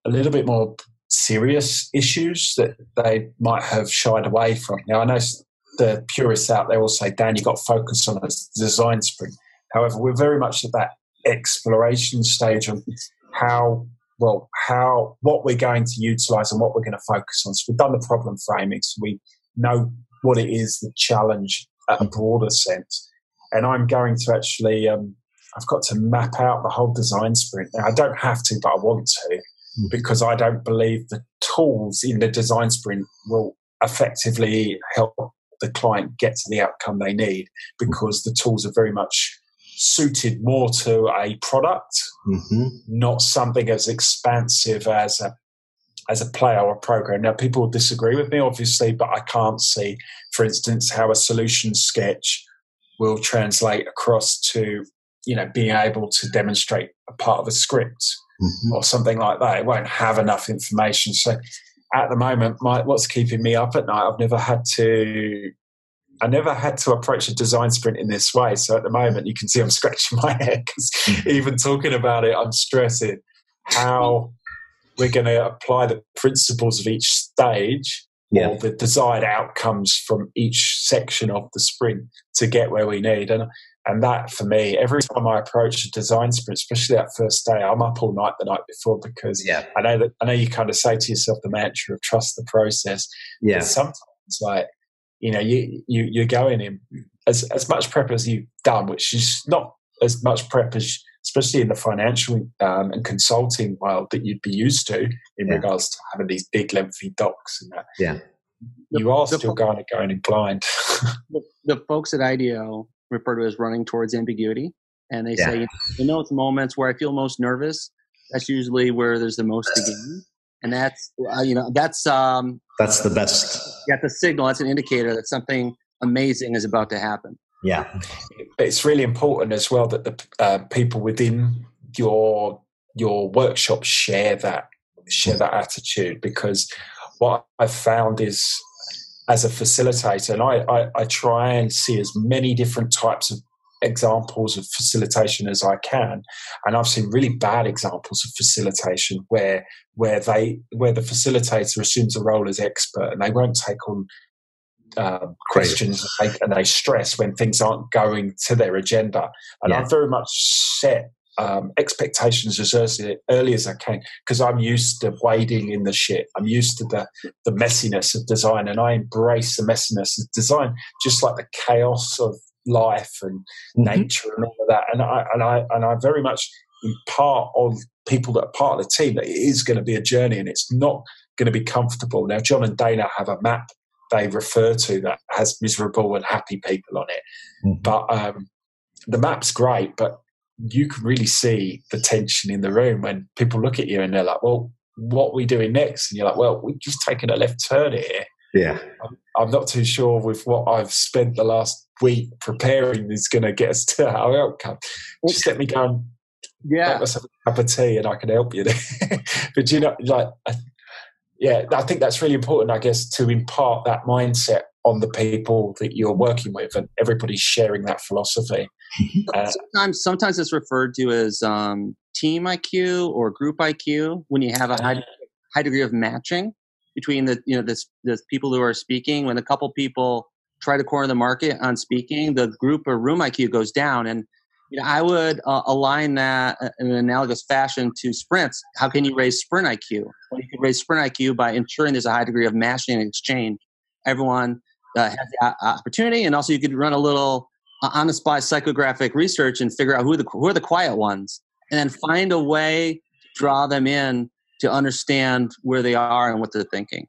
Speaker 3: a little bit more serious issues that they might have shied away from. Now, I know the purists out there will say, Dan, you've got to focus on a design sprint. However, we're very much at that exploration stage of how, well, how, what we're going to utilize and what we're going to focus on. So we've done the problem framing, so we know what it is, the challenge at a broader sense. And I'm going to actually, um, I've got to map out the whole design sprint. Now, I don't have to, but I want to mm. because I don't believe the tools in the design sprint will effectively help the client get to the outcome they need because the tools are very much suited more to a product, mm-hmm. not something as expansive as a as a player or a program. Now, people will disagree with me, obviously, but I can't see, for instance, how a solution sketch will translate across to, you know, being able to demonstrate a part of a script mm-hmm. or something like that. It won't have enough information. So, at the moment, my, what's keeping me up at night, I've never had to. I never had to approach a design sprint in this way. So at the moment, you can see I'm <laughs> scratching my head because mm-hmm. even talking about it, I'm stressing how we're going to apply the principles of each stage yeah. or the desired outcomes from each section of the sprint to get where we need. And and that for me, every time I approach a design sprint, especially that first day, I'm up all night the night before because
Speaker 4: yeah.
Speaker 3: I know that I know you kind of say to yourself the mantra of trust the process.
Speaker 4: Yeah.
Speaker 3: But sometimes like you know you you you're going in as as much prep as you've done, which is not as much prep as especially in the financial um, and consulting world that you'd be used to in yeah. regards to having these big lengthy docs and that.
Speaker 4: Yeah.
Speaker 3: You the, are the still going going in blind. <laughs>
Speaker 2: the, the, folks at IDEO refer to as running towards ambiguity. And they yeah. say, you know, it's moments where I feel most nervous. That's usually where there's the most to gain. And that's, uh, you know, that's, um,
Speaker 4: that's the best
Speaker 2: Yeah, the signal. That's an indicator that something amazing is about to happen.
Speaker 4: Yeah,
Speaker 3: but it's really important as well that the uh, people within your your workshop share that share that attitude because what I've found is as a facilitator, and I, I, I try and see as many different types of examples of facilitation as I can, and I've seen really bad examples of facilitation where where they where the facilitator assumes a role as expert and they won't take on uh, questions and they, and they, stress when things aren't going to their agenda. And yeah. I very much set um, expectations as early, early as I can because I'm used to wading in the shit. I'm used to the, the messiness of design and I embrace the messiness of design, just like the chaos of life and mm-hmm. nature and all of that. And I, and I, and I very much impart on people that are part of the team that it is going to be a journey and it's not going to be comfortable. Now, John and Dana have a map they refer to that has miserable and happy people on it. Mm-hmm. But um, the map's great, but you can really see the tension in the room when people look at you and they're like, well, what are we doing next? And you're like, well, we've just taken a left turn here.
Speaker 4: Yeah.
Speaker 3: I'm, I'm not too sure with what I've spent the last week preparing is going to get us to our outcome. Just let me go and
Speaker 2: yeah.
Speaker 3: have a cup of tea and I can help you there. <laughs> but you know, like, yeah, I think that's really important, I guess, to impart that mindset on the people that you're working with and everybody's sharing that philosophy. <laughs>
Speaker 2: Uh, sometimes, sometimes it's referred to as um, team IQ or group IQ when you have a high, high degree of matching between the you know the, the people who are speaking. When a couple people try to corner the market on speaking, the group or room IQ goes down. And you know, I would uh, align that uh, in an analogous fashion to sprints. How can you raise sprint IQ? Well, you can raise sprint IQ by ensuring there's a high degree of matching and exchange. Everyone uh, has the opportunity, and also you could run a little uh, on the spot psychographic research and figure out who the who are the quiet ones, and then find a way to draw them in to understand where they are and what they're thinking.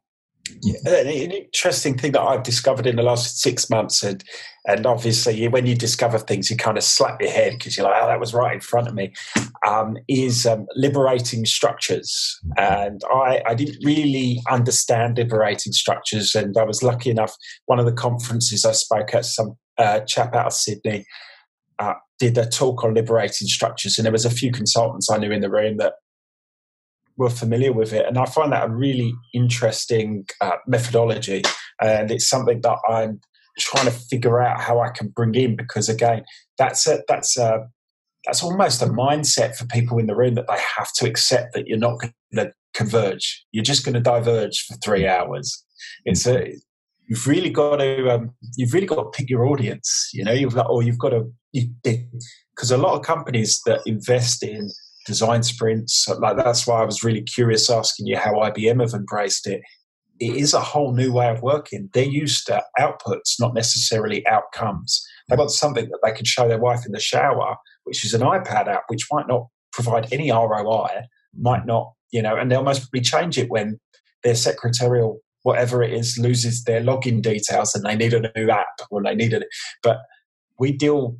Speaker 3: Yeah, an interesting thing that I've discovered in the last six months, and and obviously when you discover things, you kind of slap your head because you're like, "Oh, that was right in front of me." Um, is um, liberating structures, and I I didn't really understand liberating structures, and I was lucky enough. One of the conferences I spoke at, some uh, chap out of Sydney uh, did a talk on liberating structures, and there was a few consultants I knew in the room that were familiar with it. And I find that a really interesting uh, methodology. And it's something that I'm trying to figure out how I can bring in because, again, that's a, that's a, that's almost a mindset for people in the room that they have to accept that you're not going to converge. You're just going to diverge for three hours. It's a, you've really got to, um, you've really got to pick your audience. You know, you've got, or you've got to, because a lot of companies that invest in design sprints. Like that's why I was really curious asking you how IBM have embraced it. It is a whole new way of working. They're used to outputs, not necessarily outcomes. They want something that they can show their wife in the shower, which is an iPad app, which might not provide any ROI, might not, you know, and they'll most probably change it when their secretarial whatever it is loses their login details and they need a new app or they need it. But we deal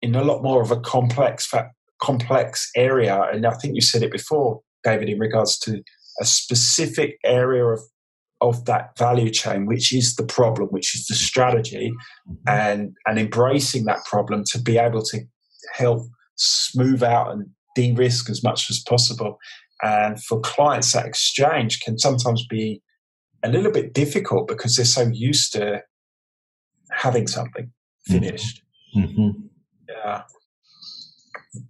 Speaker 3: in a lot more of a complex complex area. And I think you said it before, David, in regards to a specific area of of that value chain, which is the problem, which is the strategy, mm-hmm. and and embracing that problem to be able to help smooth out and de-risk as much as possible. And for clients, that exchange can sometimes be a little bit difficult because they're so used to having something mm-hmm. finished. Mm-hmm. Yeah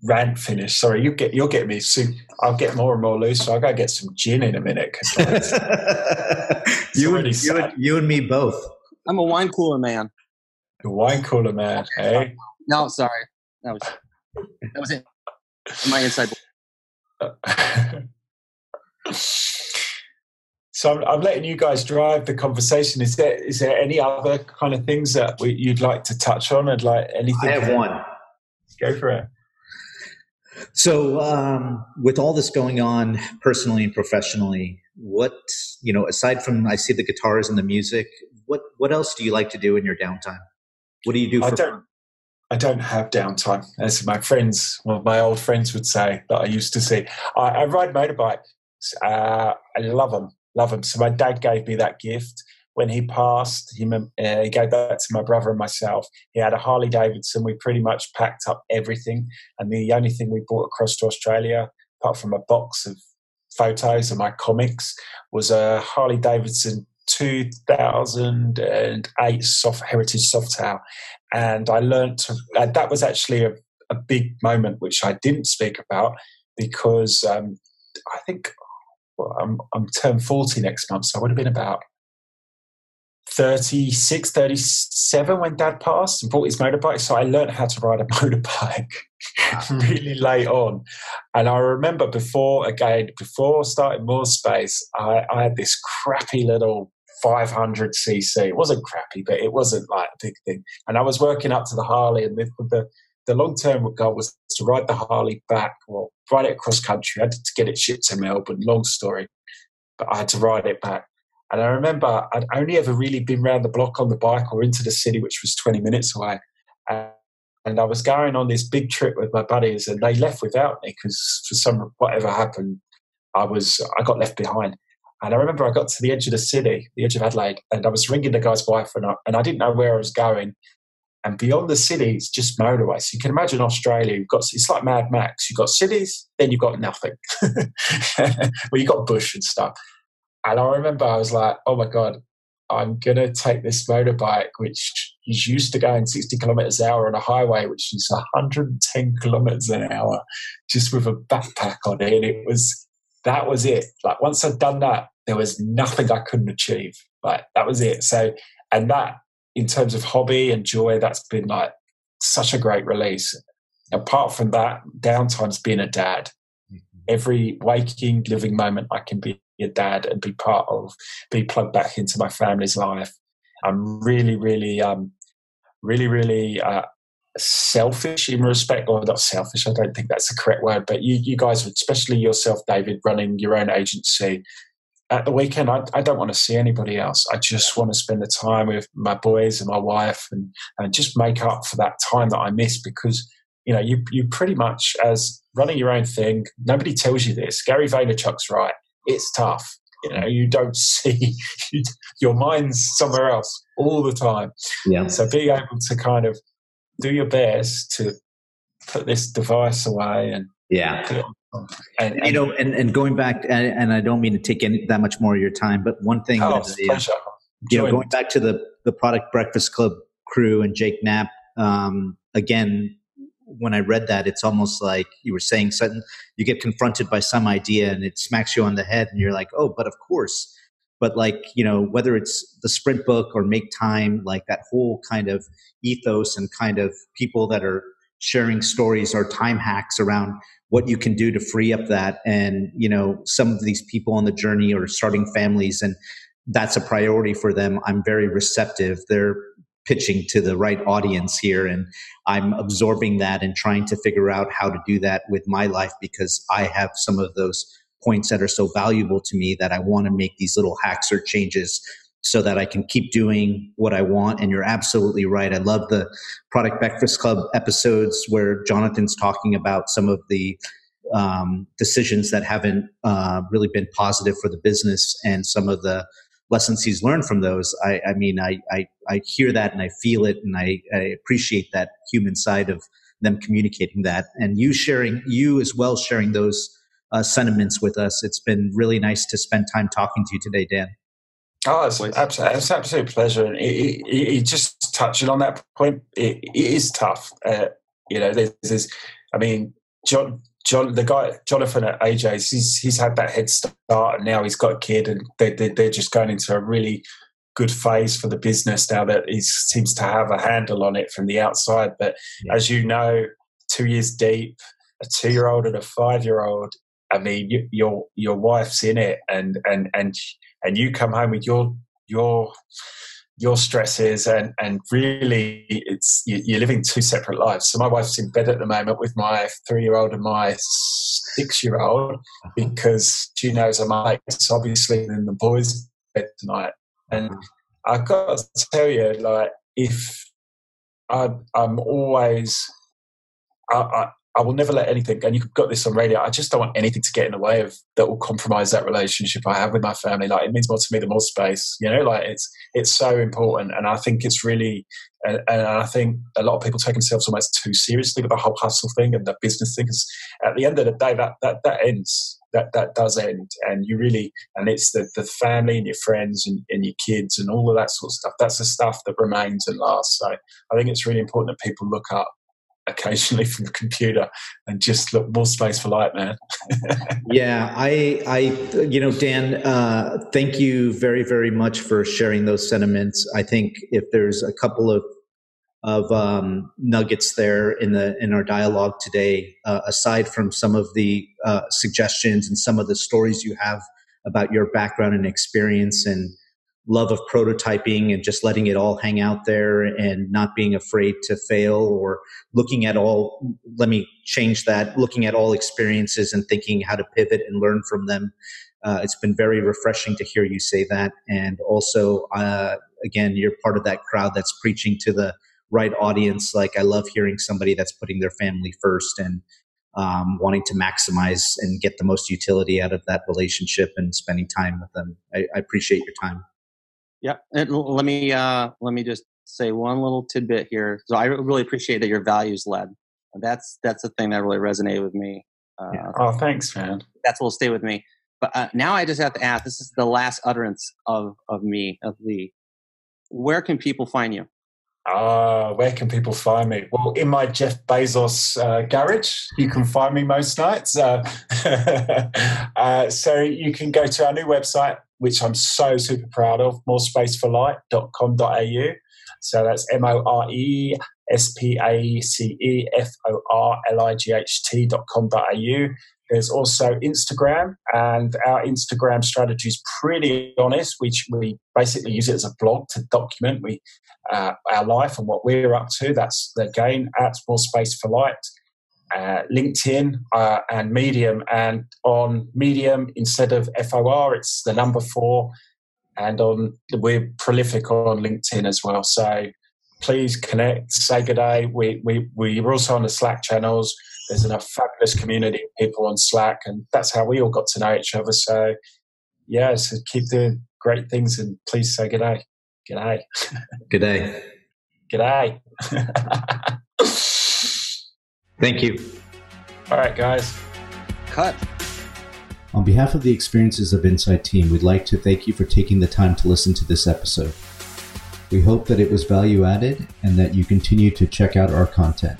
Speaker 3: rant finished. Sorry, you get you'll get me soon. I'll get more and more loose. So I gotta get some gin in a minute.
Speaker 4: Uh, <laughs> you and you and, you and me both.
Speaker 2: I'm a wine cooler man.
Speaker 3: A wine cooler man, hey?
Speaker 2: No, sorry. That was that was it. My inside. <laughs>
Speaker 3: so I'm, I'm, letting you guys drive the conversation. Is there is there any other kind of things that we, you'd like to touch on? And like anything?
Speaker 4: I have one.
Speaker 3: Go for it.
Speaker 4: So, um, with all this going on personally and professionally, what you know, aside from I see the guitars and the music, what what else do you like to do in your downtime? What do you do?
Speaker 3: I don't. I don't have downtime, as my friends, well, my old friends would say that I used to see. I, I ride motorbikes. Uh, I love them, love them. So my dad gave me that gift. When he passed, he, uh, he gave that to my brother and myself. He had a Harley Davidson. We pretty much packed up everything. And the only thing we brought across to Australia, apart from a box of photos of my comics, was a Harley Davidson 2008 soft heritage Softail. And I learned to, uh, that was actually a, a, big moment, which I didn't speak about because um, I think well, I'm, I'm turned 40 next month. So I would have been about 36, 37 when dad passed and bought his motorbike. So I learned how to ride a <laughs> motorbike really late on. And I remember before, again, before starting More Space, I, I had this crappy little 500cc. It wasn't crappy, but it wasn't like a big thing. And I was working up to the Harley, and the, the, the long term goal was to ride the Harley back or ride it across country. I had to get it shipped to Melbourne, long story, but I had to ride it back. And I remember I'd only ever really been round the block on the bike or into the city, which was 20 minutes away. And I was going on this big trip with my buddies, and they left without me because for some whatever happened, I was I got left behind. And I remember I got to the edge of the city, the edge of Adelaide, and I was ringing the guy's wife, and I, and I didn't know where I was going. And beyond the city, it's just motorway. So you can imagine Australia. You've got it's like Mad Max. You've got cities, then you've got nothing. <laughs> well, you've got bush and stuff. And I remember I was like, oh my God, I'm going to take this motorbike, which is used to going 60 kilometers an hour on a highway, which is 110 kilometers an hour, just with a backpack on it. And it was, that was it. Like once I'd done that, there was nothing I couldn't achieve. Like that was it. So, and that in terms of hobby and joy, that's been like such a great release. Apart from that, downtime's being a dad. Mm-hmm. Every waking, living moment I can be your dad and be part of, be plugged back into my family's life. I'm really, really, um, really, really uh, selfish in respect, or not selfish. I don't think that's the correct word, but you, you guys, especially yourself, David, running your own agency. At the weekend, I, I don't want to see anybody else. I just want to spend the time with my boys and my wife, and and just make up for that time that I miss because you know you you pretty much as running your own thing. Nobody tells you this. Gary Vaynerchuk's right it's tough. You know, you don't <laughs> see your mind's somewhere else all the time. Yeah. So being able to kind of do your best to put this device away and
Speaker 4: yeah. And, and, you know, and, and going back, and, and, I don't mean to take any, that much more of your time, but one thing oh, that, you know, going back to the the product breakfast club crew and Jake Knapp, um, again, when I read that, it's almost like you were saying something, you get confronted by some idea and it smacks you on the head and you're like, oh, but of course. But like, you know, whether it's the sprint book or make time, like that whole kind of ethos and kind of people that are sharing stories or time hacks around what you can do to free up that. And, you know, some of these people on the journey or starting families and that's a priority for them. I'm very receptive. They're pitching to the right audience here and i'm absorbing that and trying to figure out how to do that with my life because i have some of those points that are so valuable to me that i want to make these little hacks or changes so that i can keep doing what i want. And you're absolutely right. I love the product breakfast club episodes where jonathan's talking about some of the um, decisions that haven't uh, really been positive for the business and some of the lessons he's learned from those. I, I mean, I, I, I, hear that and I feel it and I, I appreciate that human side of them communicating that and you sharing, you as well sharing those uh, sentiments with us. It's been really nice to spend time talking to you today, Dan.
Speaker 3: Oh, it's, absolutely, it's an absolute pleasure. And it, it, it, just touching on that point, it, it is tough. Uh, you know, there's, there's, I mean, John, John, the guy Jonathan at AJ's, he's he's had that head start, and now he's got a kid, and they, they they're just going into a really good phase for the business now that he seems to have a handle on it from the outside. But yeah. as you know, two years deep, a two-year-old and a five-year-old. I mean, you, your your wife's in it, and and and and you come home with your your your stresses and and really it's you're living two separate lives. So my wife's in bed at the moment with my three year old and my six year old uh-huh. because she knows i'm late so obviously in the boys bed tonight. And mm-hmm. i've got to tell you like if I, i'm always I, I, I will never let anything, and you've got this on radio. I just don't want anything to get in the way of that will compromise that relationship I have with my family. Like it means more to me the more space, you know. Like it's it's so important, and I think it's really, and, and I think a lot of people take themselves almost too seriously with the whole hustle thing and the business thing. Because at the end of the day, that that that ends. That that does end, and you really, and it's the the family and your friends and, and your kids and all of that sort of stuff. That's the stuff that remains and lasts. So I think it's really important that people look up occasionally from the computer and just look more space for light man. <laughs>
Speaker 4: Yeah i i you know dan uh, thank you very very much for sharing those sentiments. I think if there's a couple of of um, nuggets there in the in our dialogue today uh, aside from some of the uh, suggestions and some of the stories you have about your background and experience and love of prototyping and just letting it all hang out there and not being afraid to fail or looking at all let me change that looking at all experiences and thinking how to pivot and learn from them. Uh, it's been very refreshing to hear you say that. And also uh, again you're part of that crowd that's preaching to the right audience. Like i love hearing somebody that's putting their family first and um, wanting to maximize and get the most utility out of that relationship and spending time with them. I, I appreciate your time
Speaker 2: yeah, and let me uh, let me just say one little tidbit here. So I really appreciate that you're values led. That's that's the thing that really resonated with me.
Speaker 3: Uh, yeah. Oh, thanks, man.
Speaker 2: That's will stay with me. But uh, now I just have to ask. This is the last utterance of of me of Lee. Where can people find you?
Speaker 3: Ah, uh, where can people find me? Well, in my Jeff Bezos uh, garage, you can find me most nights. Uh, <laughs> uh, so you can go to our new website, which I'm so super proud of, morespaceforlight.com.au. So that's M O R E S P A C E F O R L I G H T.com.au. There's also Instagram, and our Instagram strategy is pretty honest. Which we basically use it as a blog to document we uh, our life and what we're up to. That's the again at More Space for Light uh, LinkedIn uh, and Medium. And on Medium, instead of FOR, it's the number four. And on we're prolific on LinkedIn as well. So please connect, say good day. We, we, we're also on the Slack channels. There's a fabulous community of people on Slack, and that's how we all got to know each other. So, yeah, so keep doing great things and please say good day. Good day. <laughs>
Speaker 4: Good day.
Speaker 3: Good day. <laughs>
Speaker 4: Thank you.
Speaker 3: All right, guys.
Speaker 2: Cut.
Speaker 1: On behalf of the Experiences of Insight team, we'd like to thank you for taking the time to listen to this episode. We hope that it was value added and that you continue to check out our content.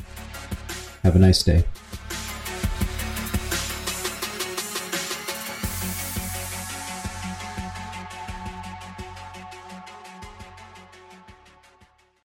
Speaker 1: Have a nice day.